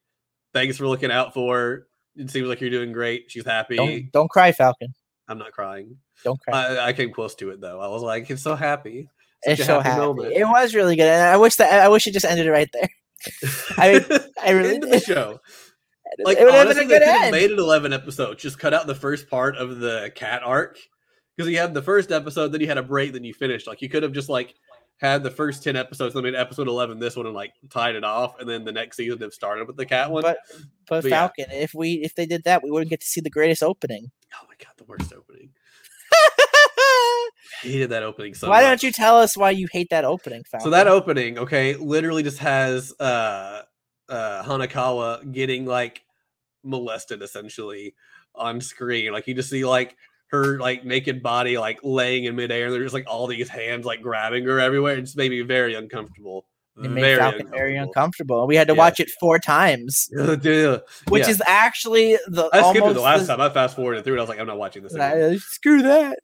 thanks for looking out for her. It seems like you're doing great. She's happy. don't don't cry, Falcon. I'm not crying. Don't cry. I, I came close to it though. I was like, it's so happy. it's Such a so happy. It was really good. And I wish that I wish it just ended right there. I mean, I really End the show. Like it would honestly, they could have made it eleven episodes. Just cut out the first part of the cat arc because you had the first episode, then you had a break, then you finished. Like you could have just like had the first ten episodes, then made episode eleven this one, and like tied it off, and then the next season they've started with the cat one. But but But yeah. Falcon, if we if they did that, we wouldn't get to see the greatest opening. oh my god, the worst opening. He hated that opening so why much. don't you tell us why you hate that opening, Falcon? So that opening, okay, literally just has uh uh Hanekawa getting like molested essentially on screen. Like you just see like her like naked body like laying in midair, and there's just like all these hands like grabbing her everywhere. It just made me very uncomfortable. it made Falcon very uncomfortable. We had to Yeah. watch it four times, uncomfortable. which Yeah. is actually the I skipped it almost the last the- time. I fast forwarded through it. I was like, I'm not watching this. Again. Uh, screw that.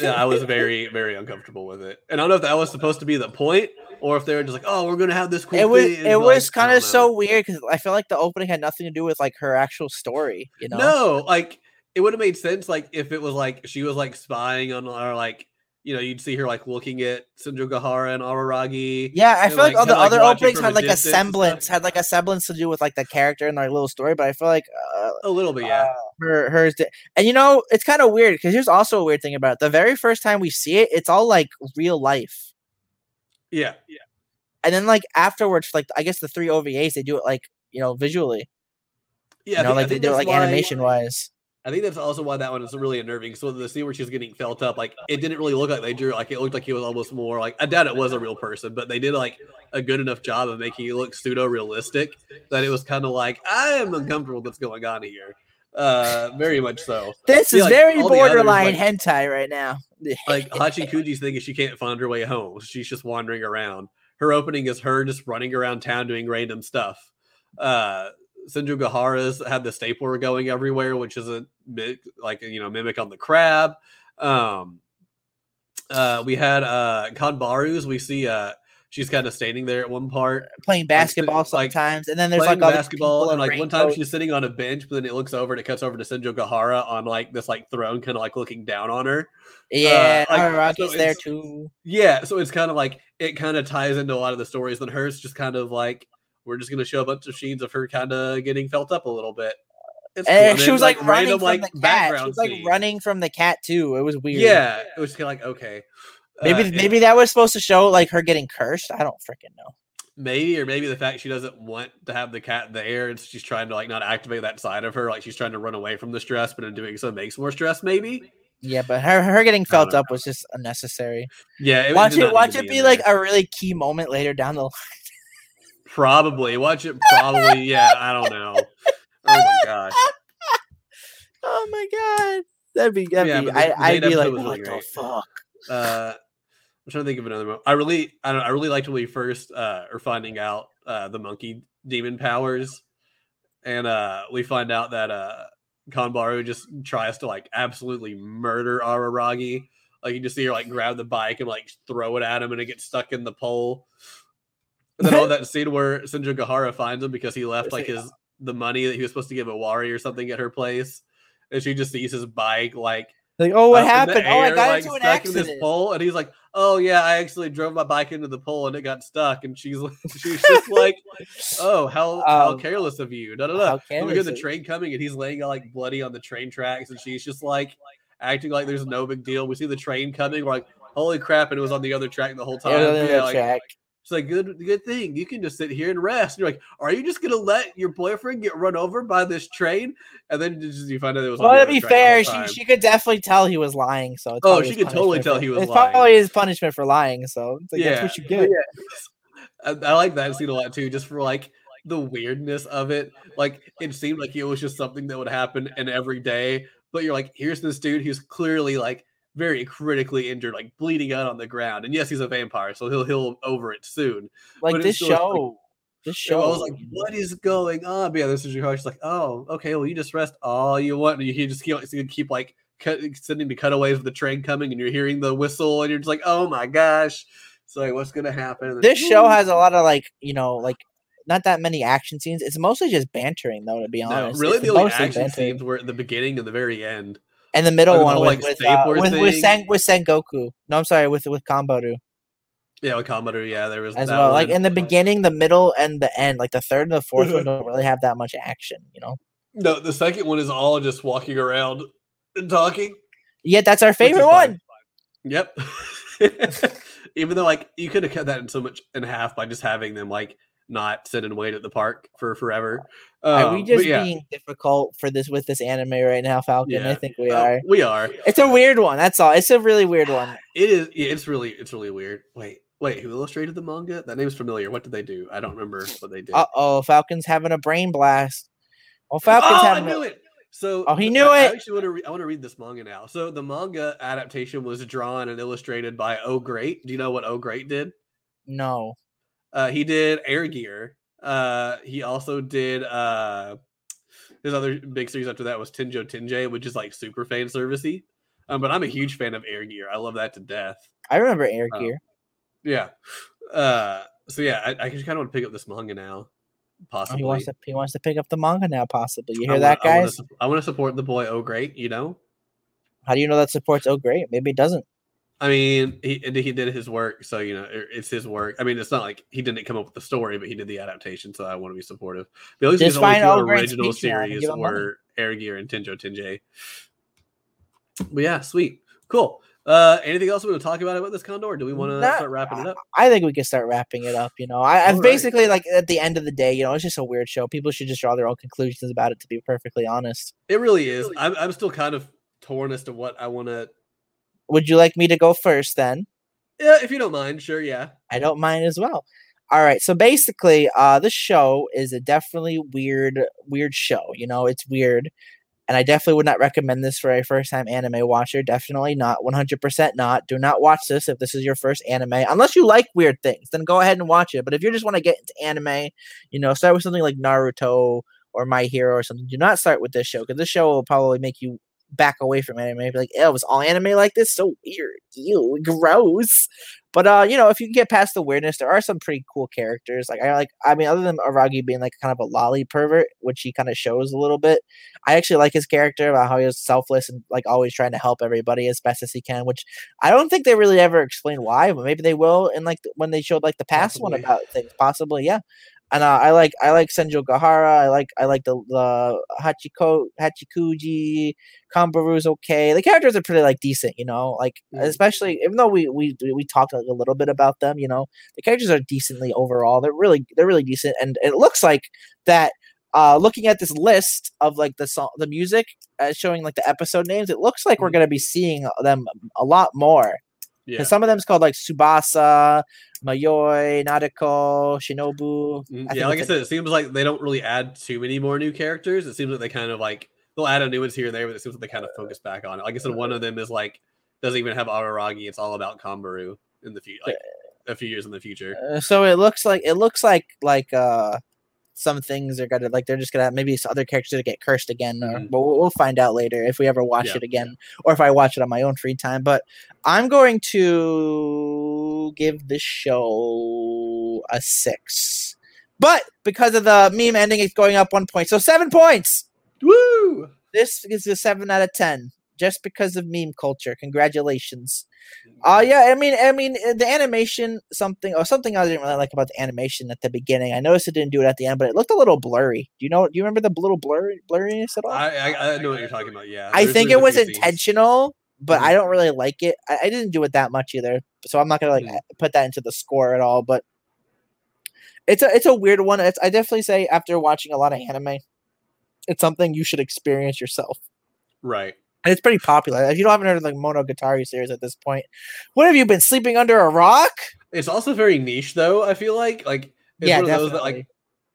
yeah, I was very, very uncomfortable with it. And I don't know if that was supposed to be the point or if they were just like, oh, we're gonna have this cool it was thing. it like, was kind of so weird because I feel like the opening had nothing to do with like her actual story. You know, No, like it would have made sense like if it was like she was like spying on or like you know you'd see her like looking at Senjo Gahara and Araragi. Yeah, I and, feel like, all the like, other openings had like a distance and stuff. semblance, had like a semblance to do with like the character and their little story. But I feel like uh, A little bit, yeah. her hers did. and you know it's kind of weird because here's also a weird thing about it. The very first time we see it, it's all like real life, yeah, yeah. and then like afterwards, like I guess the three OVAs, they do it like you know visually, Yeah, you know, think- like they do it like why- animation wise. I think that's also why that one is really unnerving. So the scene where she's getting felt up, like it didn't really look like they drew. Like it looked like he was almost more like I doubt it was a real person, but they did like a good enough job of making it look pseudo realistic that it was kind of like I am uncomfortable with what's going on here. Uh, very much so. This is like, very the others, borderline like- hentai right now. Like Hachikuji's thing is she can't find her way home. She's just wandering around. Her opening is her just running around town doing random stuff. Uh Senjo Gahara's had the stapler going everywhere, which is a bit like you know mimic on the crab. Um uh we had uh Kanbaru's, we see uh she's kind of standing there at one part playing basketball like, sometimes, and then there's like basketball, and like one time she's sitting on a bench, but then it looks over and it cuts over to Senjo Gahara on like this like throne, kind of like looking down on her. yeah, uh, like, so there too. Yeah, so it's kind of like it kind of ties into a lot of the stories. Then hers just kind of like we're just gonna show a bunch of scenes of her kind of getting felt up a little bit. It's. And And she was like, running from the cat. She background was like scene. running from the cat too. It was weird. Yeah, it was kind of like okay, Maybe Uh, maybe that was supposed to show like her getting cursed. I don't freaking know. maybe or maybe the fact she doesn't want to have the cat there and she's trying to like not activate that side of her, like she's trying to run away from the stress, but in doing so makes more stress. Maybe. Yeah, but her her getting felt know. up was just unnecessary. Yeah, it watch it watch it be like a really key moment later down the line. Probably. Watch it probably. yeah, I don't know. Oh my gosh. Oh my god. That'd be that'd Yeah, be the- I, I'd be like, what really the great. fuck? Uh I'm trying to think of another one. I really I don't I really liked when we first uh are finding out uh the monkey demon powers. And uh we find out that uh Kanbaru just tries to like absolutely murder Araragi. Like you just see her like grab the bike and like throw it at him and it gets stuck in the pole. And then all that scene where Senjo Gahara finds him because he left like his the money that he was supposed to give Awari or something at her place. And she just sees his bike like Like, oh, what up in the happened? Oh, I got like, into an in this pole, and he's like, "Oh yeah, I actually drove my bike into the pole and it got stuck." And she's like, she's just like, "Oh, how how Um, careless of you!" Da da how da. And we hear the train coming, and he's laying like bloody on the train tracks, and she's just like acting like there's no big deal. We see the train coming, we're like, "Holy crap!" And it was on the other track the whole time. Yeah, Yeah, like, track. It's like good, good thing you can just sit here and rest. And you're like, are you just gonna let your boyfriend get run over by this train? And then just, you find out it was. Well, to be fair, she, she could definitely tell he was lying. So it's Oh, she could totally tell for- he was It's lying. probably his punishment for lying. So it's like, that's what you Yeah. get. I, I like that scene a lot too, just for like the weirdness of it. Like it seemed like it was just something that would happen in every day, but you're like, here's this dude who's clearly like very critically injured, like bleeding out on the ground. And yes, he's a vampire, so he'll he'll over it soon. Like But this still, like- show, this show. I was like, what is going on? But yeah, this is your heart. She's like, oh, okay, well, you just rest all you want. And you can just keep, you keep like cut, sending the cutaways of the train coming, and you're hearing the whistle, and you're just like, oh my gosh. So like, what's gonna happen? This show has a lot of like you know like not that many action scenes. It's mostly just bantering though, to be No, honest. really, It's the only action bantering. scenes were at the beginning and the very end. And the middle the one whole, with like, with, uh, with, with. Sen, with Sengoku. No, I'm sorry, with with Kanbaru Yeah, with yeah, there was as well. Like in the beginning, the middle, and the end. Like the third and the fourth one don't really have that much action. You know. no, the second one is all just walking around and talking. Yeah, that's our favorite one. Yep. Even though like you could have cut that in so much in half by just having them like not sit and wait at the park for forever. Are Um, we but just yeah, being difficult for this with this anime right now, Falcon? I think we uh, are. we are. It's a weird one. That's all. It's a really weird one. It is. Yeah, it's really. It's really weird. Wait, wait. Who illustrated the manga? That name's familiar. What did they do? I don't remember what they did. Uh oh, Falcon's having a brain blast. Well, Falcon's oh, I having. knew a, it. So Oh, he knew I it! actually want to. Re- I want to read this manga now. So the manga adaptation was drawn and illustrated by Oh Great. Do you know what Oh Great did? No. Uh, he did Air Gear. Uh, he also did uh, his other big series after that was Tenjho Tenge, which is like super fan servicey. Um, but I'm a huge fan of Air Gear. I love that to death. I remember Air Oh. Gear. Yeah. Uh, so yeah, I, I just kind of want to pick up this manga now. Oh, Possibly. he wants to he wants to pick up the manga now, possibly. You I hear that, I guys? I want to support the boy. Oh, great! You know. How do you know that supports Oh Great? Maybe it doesn't. I mean, he he did his work, so you know it's his work. I mean, it's not like he didn't come up with the story, but he did the adaptation, so I want to be supportive. But at least Just these only two original series were Air Gear and Tenjho Tenge. But yeah, sweet, cool. Uh, anything else we want to talk about about this Condor? Do we want to Not- start wrapping it up? I think we can start wrapping it up. You know, I, I've Alright. basically like at the end of the day, you know, it's just a weird show. People should just draw their own conclusions about it. To be perfectly honest, It really is. I'm, I'm still kind of torn as to what I want to. Would you like me to go first then? Yeah, if you don't mind, sure. Yeah. I don't mind as well. All right, so basically, uh, this show is a definitely weird, weird show. You know, it's weird, and I definitely would not recommend this for a first-time anime watcher. Definitely not, one hundred percent not. Do not watch this if this is your first anime, unless you like weird things. Then go ahead and watch it. But if you just want to get into anime, you know, start with something like Naruto or My Hero or something. Do not start with this show because this show will probably make you back away from anime. Be like, it was all anime like this? So weird. Ew, gross. But uh, you know, if you can get past the weirdness, there are some pretty cool characters. Like I like, I mean, other than Aragi being like kind of a lolly pervert, which he kind of shows a little bit, I actually like his character about how he was selfless and like always trying to help everybody as best as he can. Which I don't think they really ever explain why, but maybe they will And like when they showed like the past one about things. Possibly, yeah. And uh, I like I like Senjo Gahara. I like I like the the Hachiko Hachikuji. Kanbaru's okay. The characters are pretty like decent, you know. Like Mm. especially even though we we we talked like, a little bit about them, you know, the characters are decently overall. They're really they're really decent, and it looks like that. Uh, looking at this list of like the song, the music, uh, showing like the episode names, it looks like we're Mhm. gonna be seeing them a lot more. Yeah. Some of them's called like Tsubasa, Mayoi, Nadeko, Shinobu. Mm, I yeah, like I said, it seems like they don't really add too many more new characters. It seems like they kind of like they'll add a new ones here and there, but it seems like they kind of focus back on it. Like I said, one of them is like doesn't even have Araragi. It's all about Kanbaru in the future, like a few years in the future. Uh, so it looks like it looks like like uh some things are gonna like they're just gonna maybe some other characters that get cursed again or Mhm. but we'll, we'll find out later if we ever watch Yeah, it again or if I watch it on my own free time. But I'm going to give this show a six. But because of the meme ending, it's going up one point. So seven points. Woo! This is a seven out of ten. Just because of meme culture. Congratulations. Uh yeah, I mean, I mean, uh, the animation something or something I didn't really like about the animation at the beginning. I noticed it didn't do it at the end, but it looked a little blurry. Do you know? Do you remember the little blurry blurriness at all? I, I I know what you're talking about. Yeah, I There's- think there's it was few scenes. intentional, but Mhm. I don't really like it. I, I didn't do it that much either, so I'm not gonna like Mhm. put that into the score at all. But it's a it's a weird one. It's I definitely say after watching a lot of anime, it's something you should experience yourself. Right. And it's pretty popular. If you don't haven't heard of like Monogatari series at this point, what have you been sleeping under a rock? It's also very niche, though. I feel like like it's yeah, one of definitely. those that like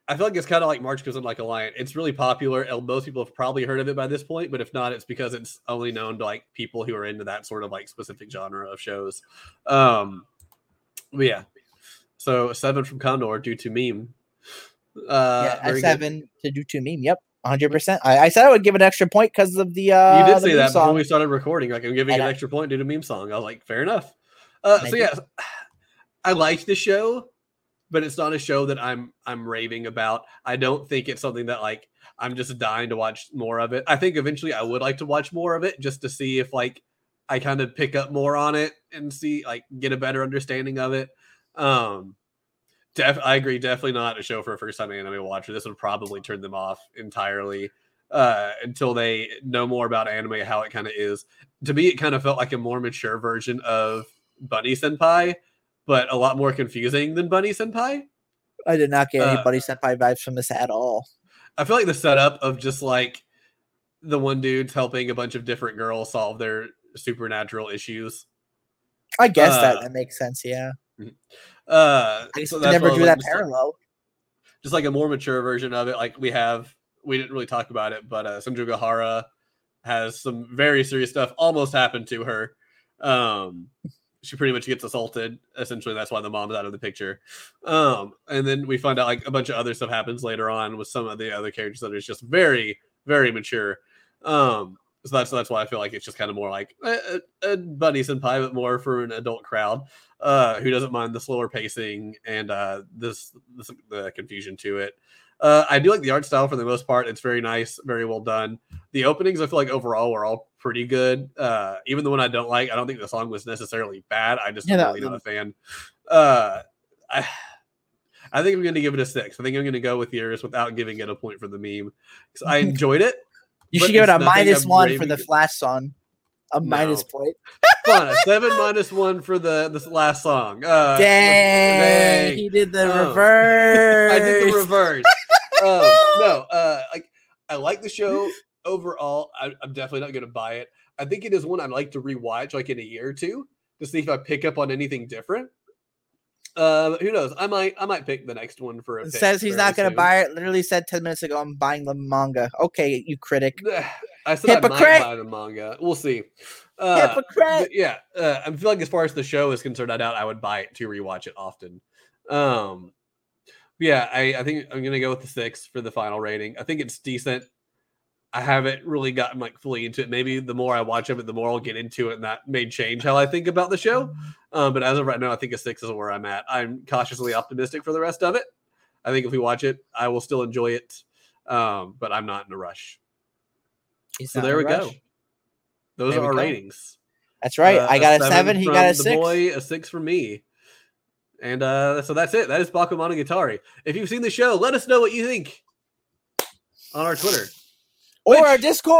I feel like it's kind of like March goes in like a lion. It's really popular. Most people have probably heard of it by this point, but if not, it's because it's only known to like people who are into that sort of like specific genre of shows. Um, but yeah. So seven from Condor due to meme. Uh, yeah, a good. seven to do to meme. Yep, hundred percent. I, I said I would give an extra point because of the. uh You did say that before we started recording. Like I'm giving And an I- extra point due to meme song. I was like, fair enough. Uh, so yeah, I like the show, but it's not a show that I'm I'm raving about. I don't think it's something that like I'm just dying to watch more of it. I think eventually I would like to watch more of it just to see if like I kind of pick up more on it and see like get a better understanding of it. Um def- I agree, definitely not a show for a first time anime watcher. This would probably turn them off entirely uh until they know more about anime, how it kind of is. To me, it kind of felt like a more mature version of Bunny Senpai, but a lot more confusing than Bunny Senpai. I did not get any uh, Bunny Senpai vibes from this at all. I feel like the setup of just like the one dude's helping a bunch of different girls solve their supernatural issues. I guess that uh, that makes sense. Yeah, Uh, I just so never do that like, just parallel. just like a more mature version of it. Like we have, we didn't really talk about it, but uh, Senjo Gahara has some very serious stuff almost happened to her. Um, she pretty much gets assaulted. Essentially, that's why the mom's out of the picture. Um, and then we find out like a bunch of other stuff happens later on with some of the other characters that is just very, very mature. Um, so that's that's why I feel like it's just kind of more like a, a, a bunny senpai, but more for an adult crowd uh, who doesn't mind the slower pacing and uh, this, this the confusion to it. Uh, I do like the art style for the most part. It's very nice, very well done. The openings, I feel like overall were all pretty good. Uh, even the one I don't like, I don't think the song was necessarily bad. I just Yeah, really not a fan. Uh, I, I think I'm going to give it a six. I think I'm going to go with yours without giving it a point for the meme. 'Cause I enjoyed it. You should give it a minus one for the flash song. A No. point. Come on, a seven minus one for the this last song. Uh, Dang, dang. he did the Oh. reverse. I did the reverse. um, no, uh, like I like the show overall. I, I'm definitely not going to buy it. I think it is one I'd like to rewatch, like in a year or two, to see if I pick up on anything different. Uh, who knows? I might, I might pick the next one for a. Says he's not going to buy it. Literally said 10 minutes ago, I'm buying the manga. Okay, you critic. I said I might Hypocrite. buy the manga. We'll see. Uh, Hypocrite. yeah, uh, I feel like as far as the show is concerned, I doubt I would buy it to rewatch it often. Um, yeah, I, I think I'm gonna go with the six for the final rating. I think it's decent. I haven't really gotten like fully into it. Maybe the more I watch of it, the more I'll get into it, and that may change how I think about the show. Um, but as of right now, I think a six is where I'm at. I'm cautiously optimistic for the rest of it. I think if we watch it, I will still enjoy it. Um, but I'm not in a rush. He's So there we a go. Those There are our go. ratings. That's right. Uh, I got a seven. He got a six. boy, a six from me. And uh, so that's it. That is Bakemonogatari. If you've seen the show, let us know what you think on our Twitter. or our Discord.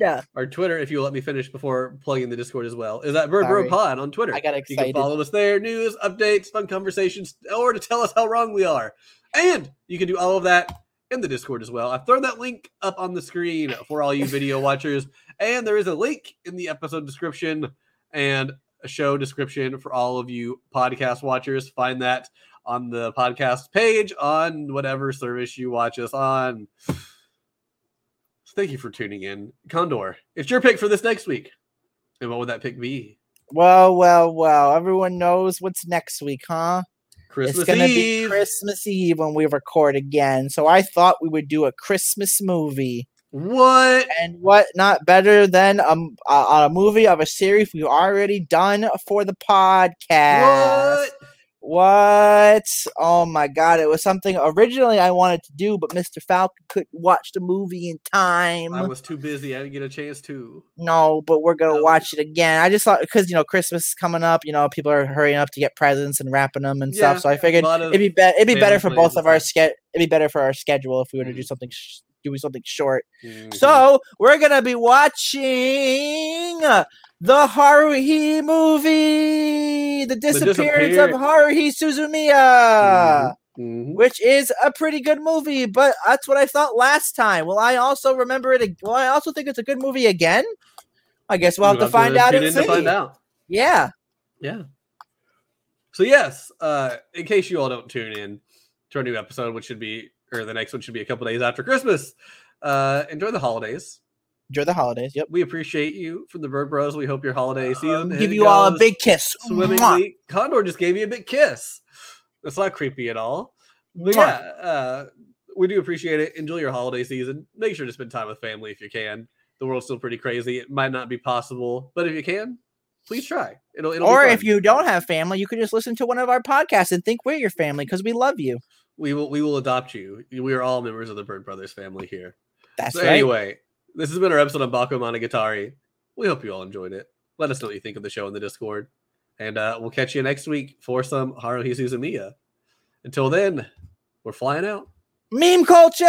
Yeah, Our Twitter, if you let me finish before plugging the Discord as well, is at Bird Bro Pod on Twitter. I got excited. You can follow us there, news, updates, fun conversations, or to tell us how wrong we are. And you can do all of that in the Discord as well. I've thrown that link up on the screen for all you video watchers. And there is a link in the episode description and a show description for all of you podcast watchers. Find that on the podcast page on whatever service you watch us on. Thank you for tuning in. Condor, it's your pick for this next week. And what would that pick be? Well, well, well. Everyone knows what's next week, huh? Christmas it's gonna Eve. be Christmas Eve when we record again. So I thought we would do a Christmas movie. what? And what not better than um, a, a movie of a series we've already done for the podcast. What? What? Oh my god, it was something originally I wanted to do, but Mr. Falcon couldn't watch the movie in time. I was too busy. I didn't get a chance to. No, but we're gonna No. watch it again. I just thought because you know Christmas is coming up, you know people are hurrying up to get presents and wrapping them and Yeah, stuff. So I figured a lot of it'd be better. It'd be better for both of our ske- It'd be better for our schedule if we were to do Mhm. something, sh- do something short. Mhm. So we're gonna be watching the Haruhi movie, the disappearance of Disappear- Haruhi Suzumiya, Mhm. which is a pretty good movie. But that's what I thought last time. Will I also remember it? Will I also think it's a good movie again? I guess we'll have to find out and see. to find out. Yeah. Yeah. So yes, uh, in case you all don't tune in to our new episode, which should be or the next one should be a couple days after Christmas. Uh, enjoy the holidays. Enjoy the holidays. Yep. We appreciate you from the Bird Bros. We hope your holiday season Um, give you all a big kiss. Mwah. swimmingly. Condor just gave you a big kiss. That's not creepy at all. But Mwah. yeah, uh, we do appreciate it. Enjoy your holiday season. Make sure to spend time with family if you can. The world's still pretty crazy. It might not be possible, but if you can, please try. It'll, it'll be Or fun. if you don't have family, you could just listen to one of our podcasts and think we're your family because we love you. we will we will adopt you. We are all members of the Bird Brothers family here. That's so right. anyway, this has been our episode on Bake Monogatari. We hope you all enjoyed it. Let us know what you think of the show in the Discord. And uh, we'll catch you next week for some Haruhi Suzumiya. Until then, we're flying out. Meme culture.